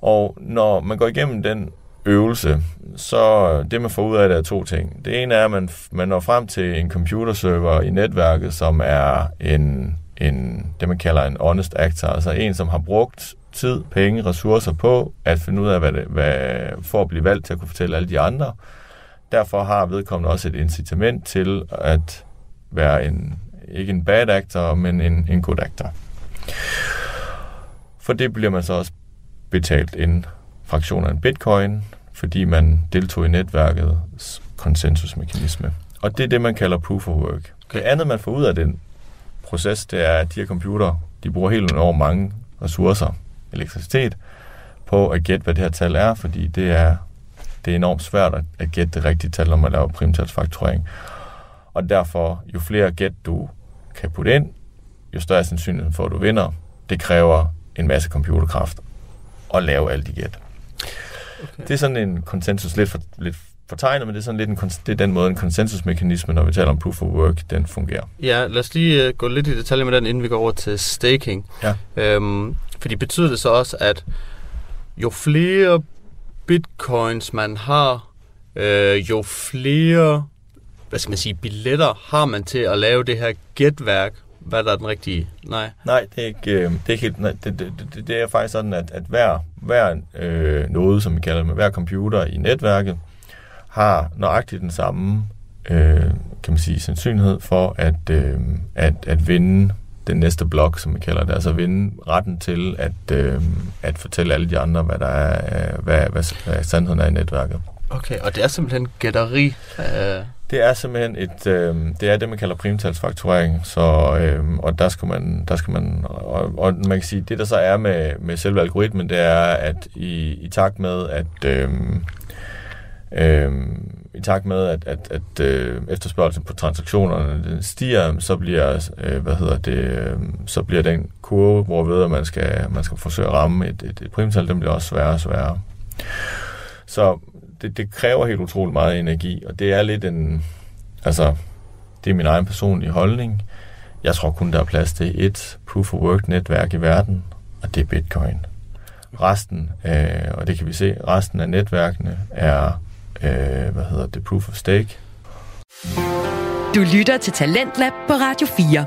Og når man går igennem den øvelse, så øh, det man får ud af det er to ting. Det ene er, at man, man når frem til en computerserver i netværket, som er en, en, det man kalder en honest actor, altså en, som har brugt tid, penge, ressourcer på at finde ud af, hvad det, hvad, for at blive valgt til at kunne fortælle alle de andre, Derfor har vedkommende også et incitament til at være en, ikke en bad actor, men en, en good actor. For det bliver man så også betalt en fraktion af en bitcoin, fordi man deltog i netværkets konsensusmekanisme. Og det er det, man kalder proof of work. Det andet, man får ud af den proces, det er, at de her computer, de bruger helt enormt mange ressourcer, elektricitet, på at gætte, hvad det her tal er, fordi det er det er enormt svært at, at gætte det rigtige tal, når man laver primtalsfaktorering. Og derfor, jo flere gæt du kan putte ind, jo større sandsynlighed for, at du vinder. Det kræver en masse computerkraft at lave alle de gæt. Okay. Det er sådan en konsensus, lidt, for, lidt fortegnet, men det er sådan lidt en, det er den måde, en konsensusmekanisme, når vi taler om proof of work, den fungerer. Ja, lad os lige uh, gå lidt i detaljer med den, inden vi går over til staking. Ja. Øhm, fordi betyder det så også, at jo flere bitcoins man har, øh, jo flere hvad skal man sige, billetter har man til at lave det her gætværk, hvad der er den rigtige? Nej. Nej, det er ikke, øh, det er ikke helt, nej, det, det, det, det, er faktisk sådan, at, at hver, hver øh, noget, som vi kalder det, hver computer i netværket, har nøjagtigt den samme øh, kan man sige, sandsynlighed for at, øh, at, at vinde den næste blok, som vi kalder det, altså vinde retten til at, øh, at fortælle alle de andre, hvad der er, øh, hvad, hvad, hvad sandheden er i netværket. Okay, og det er simpelthen gætteri? Øh... Det er simpelthen et, øh, det er det, man kalder primtalsfaktorering, så, øh, og der skal man, der skal man og, og man kan sige, det der så er med, med selve algoritmen, det er, at i, i takt med, at øh, øh, i takt med, at, at, at øh, efterspørgelsen på transaktionerne den stiger, så bliver, øh, hvad hedder det, øh, så bliver den kurve, hvor ved, at man skal, man skal forsøge at ramme et, et, et primtal, den bliver også sværere og sværere. Så det, det kræver helt utroligt meget energi, og det er lidt en, altså, det er min egen personlige holdning. Jeg tror kun, der er plads til et proof of work netværk i verden, og det er Bitcoin. Resten, øh, og det kan vi se, resten af netværkene er øh, hvad hedder det, Proof of Stake. Du lytter til Talentlab på Radio 4.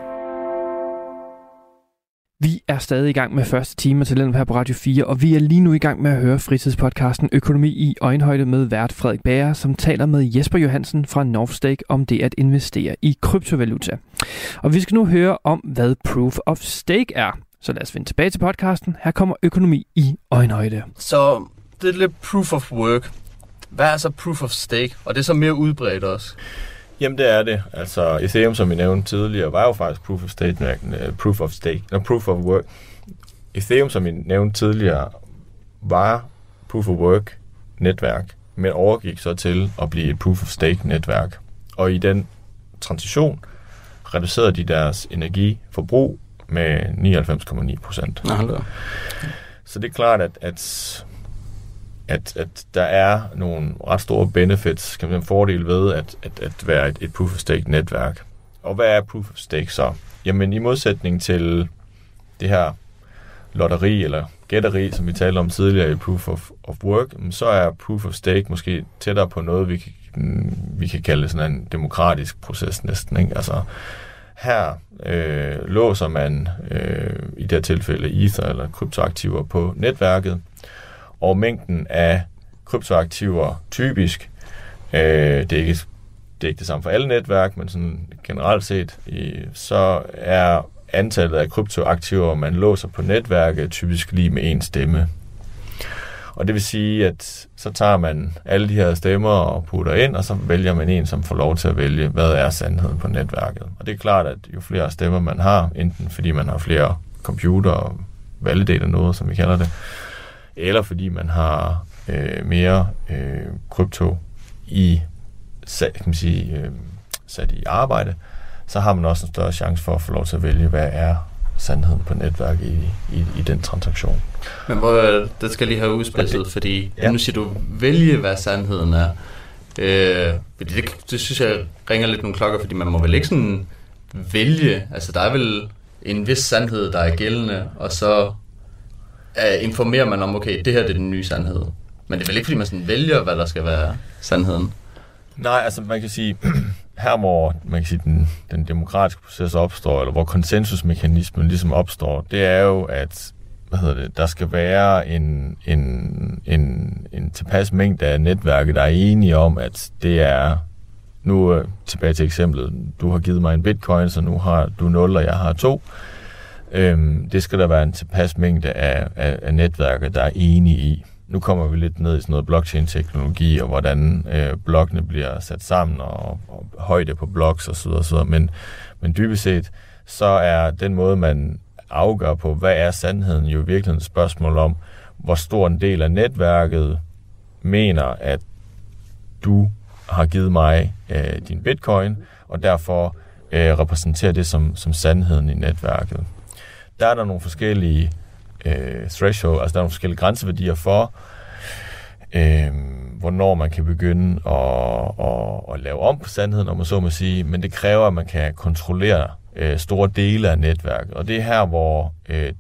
Vi er stadig i gang med første time til den her på Radio 4, og vi er lige nu i gang med at høre fritidspodcasten Økonomi i øjenhøjde med vært Frederik Bager, som taler med Jesper Johansen fra Northstake om det at investere i kryptovaluta. Og vi skal nu høre om, hvad Proof of Stake er. Så lad os vende tilbage til podcasten. Her kommer Økonomi i øjenhøjde. Så det er lidt proof of work. Hvad er så proof of stake? Og det er så mere udbredt også. Jamen det er det. Altså Ethereum, som vi nævnte tidligere, var jo faktisk proof of stake, uh, proof of stake, no, proof of work. Ethereum, som vi nævnte tidligere, var proof of work netværk, men overgik så til at blive et proof of stake netværk. Og i den transition reducerede de deres energiforbrug med 99,9 procent. Så det er klart, at, at, at, at der er nogle ret store benefits, kan man en fordel ved at, at, at være et, et proof of stake netværk. Og hvad er proof of stake så? Jamen i modsætning til det her lotteri eller gætteri, som vi talte om tidligere i Proof of, of Work, så er Proof of Stake måske tættere på noget, vi kan, mm, vi kan kalde sådan en demokratisk proces næsten. Ikke? Altså, her øh, låser man øh, i det her tilfælde Ether eller kryptoaktiver på netværket, og mængden af kryptoaktiver typisk, øh, det, er ikke, det er ikke det samme for alle netværk, men sådan generelt set, i, så er antallet af kryptoaktiver, man låser på netværket, typisk lige med en stemme. Og det vil sige, at så tager man alle de her stemmer og putter ind, og så vælger man en, som får lov til at vælge, hvad er sandheden på netværket. Og det er klart, at jo flere stemmer man har, enten fordi man har flere computer og validater noget, som vi kalder det, eller fordi man har øh, mere øh, krypto i, kan man sige, øh, sat i arbejde, så har man også en større chance for at få lov til at vælge, hvad er sandheden på netværket i, i, i den transaktion. Men hvor, det skal lige have udspidset, fordi ja. nu siger du, vælge hvad sandheden er. Øh, fordi det, det synes jeg ringer lidt nogle klokker, fordi man må vel ikke sådan vælge, altså der er vel en vis sandhed, der er gældende, og så uh, informerer man om, okay, det her det er den nye sandhed. Men det er vel ikke, fordi man sådan vælger, hvad der skal være sandheden? Nej, altså man kan sige, her hvor man kan sige, den, den demokratiske proces opstår, eller hvor konsensusmekanismen ligesom opstår, det er jo, at hvad hedder det, der skal være en, en, en, en tilpas mængde af netværket, der er enige om, at det er, nu øh, tilbage til eksemplet, du har givet mig en bitcoin, så nu har du 0, og jeg har 2. Øhm, det skal der være en tilpas mængde af, af, af netværker, der er enige i nu kommer vi lidt ned i sådan noget blockchain-teknologi, og hvordan øh, blokkene bliver sat sammen, og, og højde på blocks osv. osv. Men, men dybest set, så er den måde, man afgør på, hvad er sandheden, jo i et spørgsmål om, hvor stor en del af netværket mener, at du har givet mig øh, din bitcoin, og derfor øh, repræsenterer det som, som sandheden i netværket. Der er der nogle forskellige øh, threshold, altså der er nogle forskellige grænseværdier for, øh, hvornår man kan begynde at, at, at lave om på sandheden, om man så må sige, men det kræver, at man kan kontrollere øh, store dele af netværket. Og det er her, hvor øh,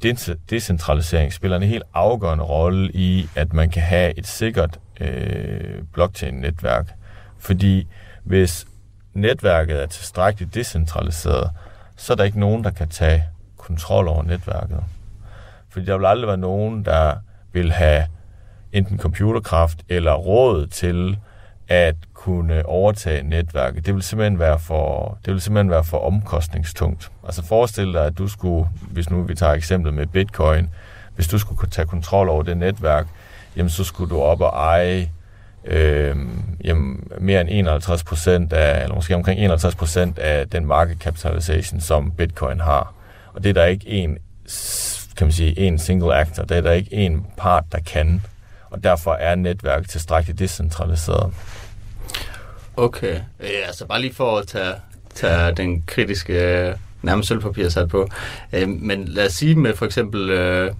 decentralisering spiller en helt afgørende rolle i, at man kan have et sikkert øh, blockchain-netværk. Fordi hvis netværket er tilstrækkeligt decentraliseret, så er der ikke nogen, der kan tage kontrol over netværket. Fordi der vil aldrig være nogen, der vil have enten computerkraft eller råd til at kunne overtage netværket. Det vil simpelthen være for, det vil simpelthen være for omkostningstungt. Altså forestil dig, at du skulle, hvis nu vi tager eksemplet med Bitcoin, hvis du skulle tage kontrol over det netværk, jamen så skulle du op og eje øh, jamen, mere end 51 procent af, eller måske omkring 51 procent af den market capitalization, som Bitcoin har. Og det er der ikke en kan man sige, en single actor. Det er der ikke en part, der kan. Og derfor er netværket tilstrækkeligt decentraliseret. Okay. Ja, altså bare lige for at tage, tage den kritiske nærmest sølvpapir sat på. Øh, men lad os sige med for eksempel øh,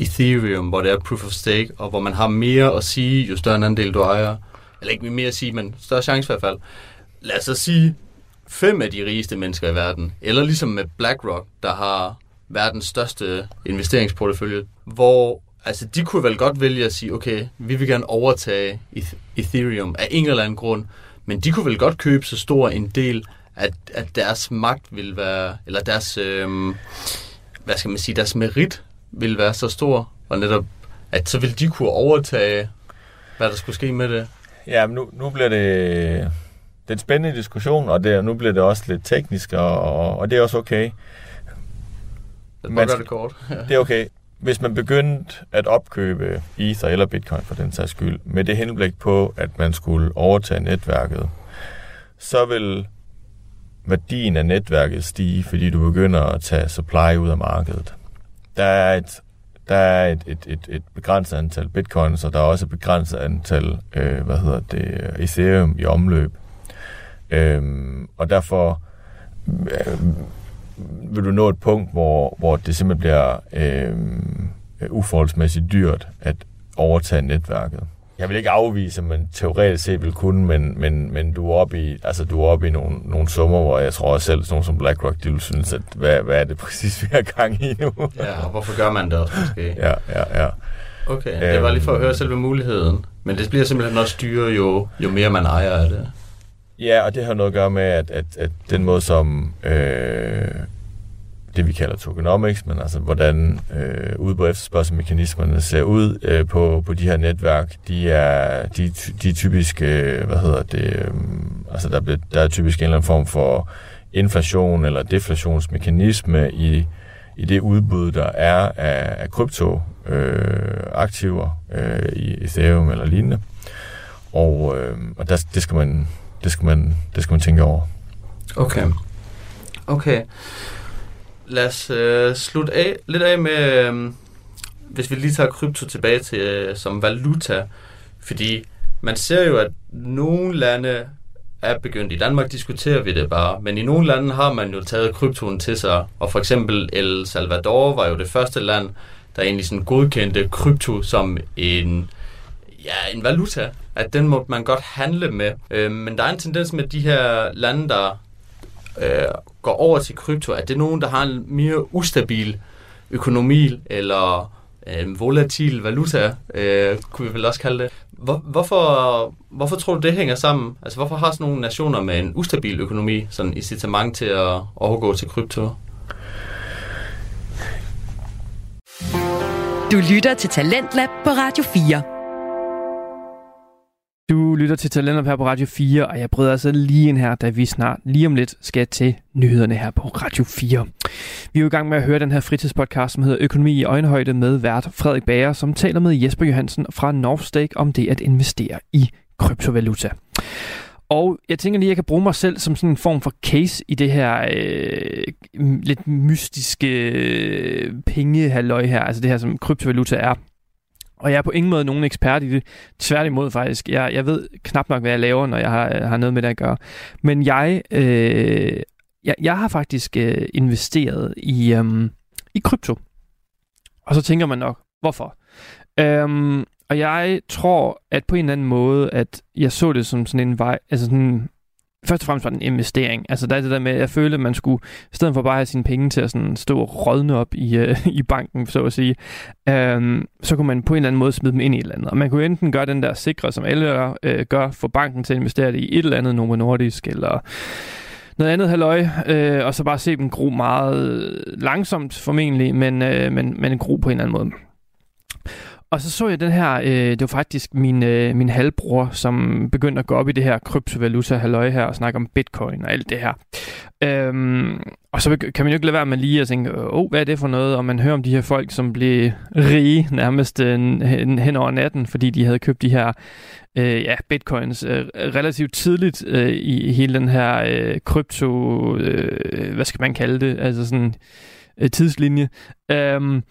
Ethereum, hvor det er proof of stake, og hvor man har mere at sige, jo større en andel du ejer. Eller ikke mere at sige, men større chance i hvert fald. Lad os så sige, fem af de rigeste mennesker i verden, eller ligesom med BlackRock, der har verdens største investeringsportefølje, hvor altså, de kunne vel godt vælge at sige, okay, vi vil gerne overtage Ethereum af en eller anden grund, men de kunne vel godt købe så stor en del, at, at deres magt vil være, eller deres, øhm, hvad skal man sige, deres merit vil være så stor, og netop, at så vil de kunne overtage, hvad der skulle ske med det. Ja, men nu, nu bliver det, det er en spændende diskussion, og det, nu bliver det også lidt teknisk, og, og det er også okay. Man skal, det kort. det er okay. hvis man begyndte at opkøbe Ether eller Bitcoin for den sags skyld, med det henblik på, at man skulle overtage netværket, så vil værdien af netværket stige, fordi du begynder at tage supply ud af markedet. Der er et, der er et, et, et, et begrænset antal bitcoins, og der er også et begrænset antal øh, hvad hedder det, Ethereum i omløb. Øhm, og derfor øh, vil du nå et punkt, hvor, hvor det simpelthen bliver øh, uforholdsmæssigt dyrt at overtage netværket. Jeg vil ikke afvise, at man teoretisk set vil kunne, men, men, men du er oppe i, altså, du er oppe i nogle, nogle summer, hvor jeg tror også selv, sådan nogle som BlackRock, de vil synes, at hvad, hvad er det præcis, vi har gang i nu? ja, og hvorfor gør man det også måske? ja, ja, ja. Okay, det var lige for at høre selve muligheden. Men det bliver simpelthen også dyre, jo, jo mere man ejer af det. Ja, og det har noget at gøre med, at, at, at den måde, som øh, det vi kalder tokenomics, men altså hvordan øh, udbud efterspørgselsmekanismerne ser ud øh, på, på de her netværk, de er, de, de er typisk, øh, hvad hedder det, øh, altså der, bliver, der er typisk en eller anden form for inflation eller deflationsmekanisme i, i det udbud, der er af, af kryptoaktiver øh, øh, i Ethereum eller lignende. Og, øh, og der, det, skal man, det, skal man, det skal man tænke over. Okay. Okay lad os øh, slutte af, lidt af med, øh, hvis vi lige tager krypto tilbage til øh, som valuta. Fordi man ser jo, at nogle lande er begyndt. I Danmark diskuterer vi det bare, men i nogle lande har man jo taget kryptoen til sig. Og for eksempel El Salvador var jo det første land, der egentlig sådan godkendte krypto som en, ja, en valuta. At den må man godt handle med. Øh, men der er en tendens med de her lande, der øh, går over til krypto, at det er nogen, der har en mere ustabil økonomi eller øh, volatil valuta, øh, kunne vi vel også kalde det. Hvor, hvorfor, hvorfor tror du, det hænger sammen? Altså, hvorfor har sådan nogle nationer med en ustabil økonomi sådan incitament til at overgå til krypto? Du lytter til Talentlab på Radio 4. Du lytter til Talenter her på Radio 4, og jeg bryder altså lige ind her, da vi snart lige om lidt skal til nyhederne her på Radio 4. Vi er jo i gang med at høre den her fritidspodcast, som hedder Økonomi i øjenhøjde med vært Frederik Bager, som taler med Jesper Johansen fra Northstake om det at investere i kryptovaluta. Og jeg tænker lige, at jeg kan bruge mig selv som sådan en form for case i det her øh, lidt mystiske øh, pengehalløj her, altså det her, som kryptovaluta er. Og jeg er på ingen måde nogen ekspert i det. Tværtimod faktisk. Jeg, jeg ved knap nok, hvad jeg laver, når jeg har, har noget med det at gøre. Men jeg, øh, jeg, jeg har faktisk øh, investeret i, øh, i krypto. Og så tænker man nok, hvorfor? Øhm, og jeg tror, at på en eller anden måde, at jeg så det som sådan en vej, altså sådan først og fremmest var det en investering. Altså der er det der med, at jeg følte, at man skulle, i stedet for bare at have sine penge til at sådan stå og rådne op i, øh, i banken, så at sige, øh, så kunne man på en eller anden måde smide dem ind i et eller andet. Og man kunne enten gøre den der sikre, som alle øh, gør, for banken til at investere det i et eller andet Novo Nordisk, eller noget andet halløj, øh, og så bare se dem gro meget langsomt formentlig, men, øh, men, men gro på en eller anden måde. Og så så jeg den her, øh, det var faktisk min, øh, min halvbror, som begyndte at gå op i det her kryptovaluta halløj her og snakke om bitcoin og alt det her. Øhm, og så kan man jo ikke lade være med lige at tænke, åh, oh, hvad er det for noget? Og man hører om de her folk, som blev rige nærmest øh, hen over natten, fordi de havde købt de her øh, ja, bitcoins øh, relativt tidligt øh, i hele den her øh, krypto, øh, hvad skal man kalde det? Altså sådan øh, tidslinje. Øhm,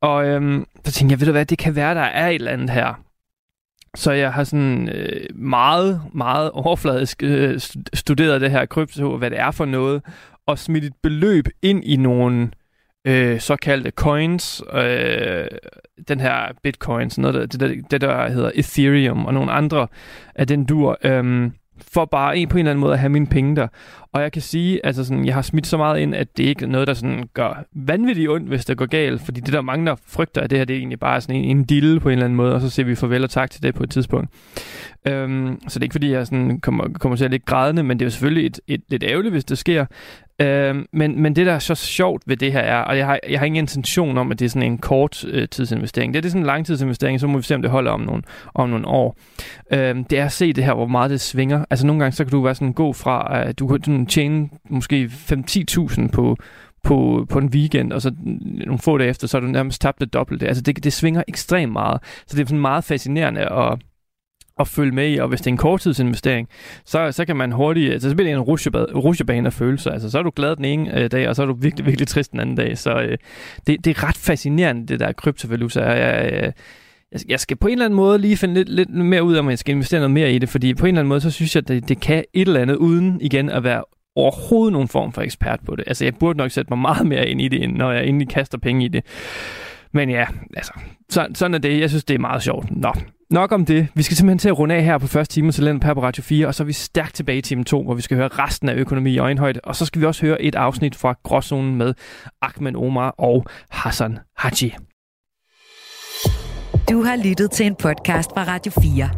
og øhm, så tænkte jeg, ved du hvad, det kan være, der er et eller andet her. Så jeg har sådan øh, meget, meget overfladisk øh, studeret det her krypto, hvad det er for noget, og smidt et beløb ind i nogle øh, såkaldte coins, øh, den her bitcoins, noget der, det, der, det der hedder Ethereum, og nogle andre af den dur. Øh, for bare en på en eller anden måde at have mine penge der. Og jeg kan sige, altså sådan, jeg har smidt så meget ind, at det ikke er noget, der sådan gør vanvittigt ondt, hvis det går galt. Fordi det der mange, der frygter, at det her det er egentlig bare sådan en, en dille på en eller anden måde, og så siger vi farvel og tak til det på et tidspunkt. Øhm, så det er ikke fordi, jeg sådan kommer, kommer til at ligge grædende, men det er jo selvfølgelig et, et, lidt ærgerligt, hvis det sker. Øh, men, men det, der er så sjovt ved det her er, og jeg har, jeg har ingen intention om, at det er sådan en kort øh, tidsinvestering. Det er, det er sådan en langtidsinvestering, så må vi se, om det holder om nogle, om nogle år. Øh, det er at se det her, hvor meget det svinger. Altså nogle gange, så kan du være sådan god fra, at du kan tjene måske 5-10.000 på, på, på en weekend, og så nogle få dage efter, så har du nærmest tabt det dobbelte. Altså det, det svinger ekstremt meget. Så det er sådan meget fascinerende at, at følge med i, og hvis det er en korttidsinvestering, så, så kan man hurtigt, altså så bliver det en rusjebane af følelser. Altså så er du glad den ene øh, dag, og så er du virkelig, virkelig trist den anden dag. Så øh, det, det er ret fascinerende, det der kryptovaluta. Jeg, jeg, jeg, jeg skal på en eller anden måde lige finde lidt, lidt mere ud af, om jeg skal investere noget mere i det, fordi på en eller anden måde, så synes jeg, at det, det kan et eller andet, uden igen at være overhovedet nogen form for ekspert på det. Altså, jeg burde nok sætte mig meget mere ind i det, når jeg endelig kaster penge i det. Men ja, altså, så, sådan er det. Jeg synes, det er meget sjovt. Nå, nok om det. Vi skal simpelthen til at runde af her på første time til Talent her på Radio 4, og så er vi stærkt tilbage i time 2, hvor vi skal høre resten af økonomi i øjenhøjde, og så skal vi også høre et afsnit fra Gråzonen med Ahmed Omar og Hassan Haji. Du har lyttet til en podcast fra Radio 4.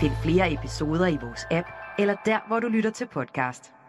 Find flere episoder i vores app, eller der, hvor du lytter til podcast.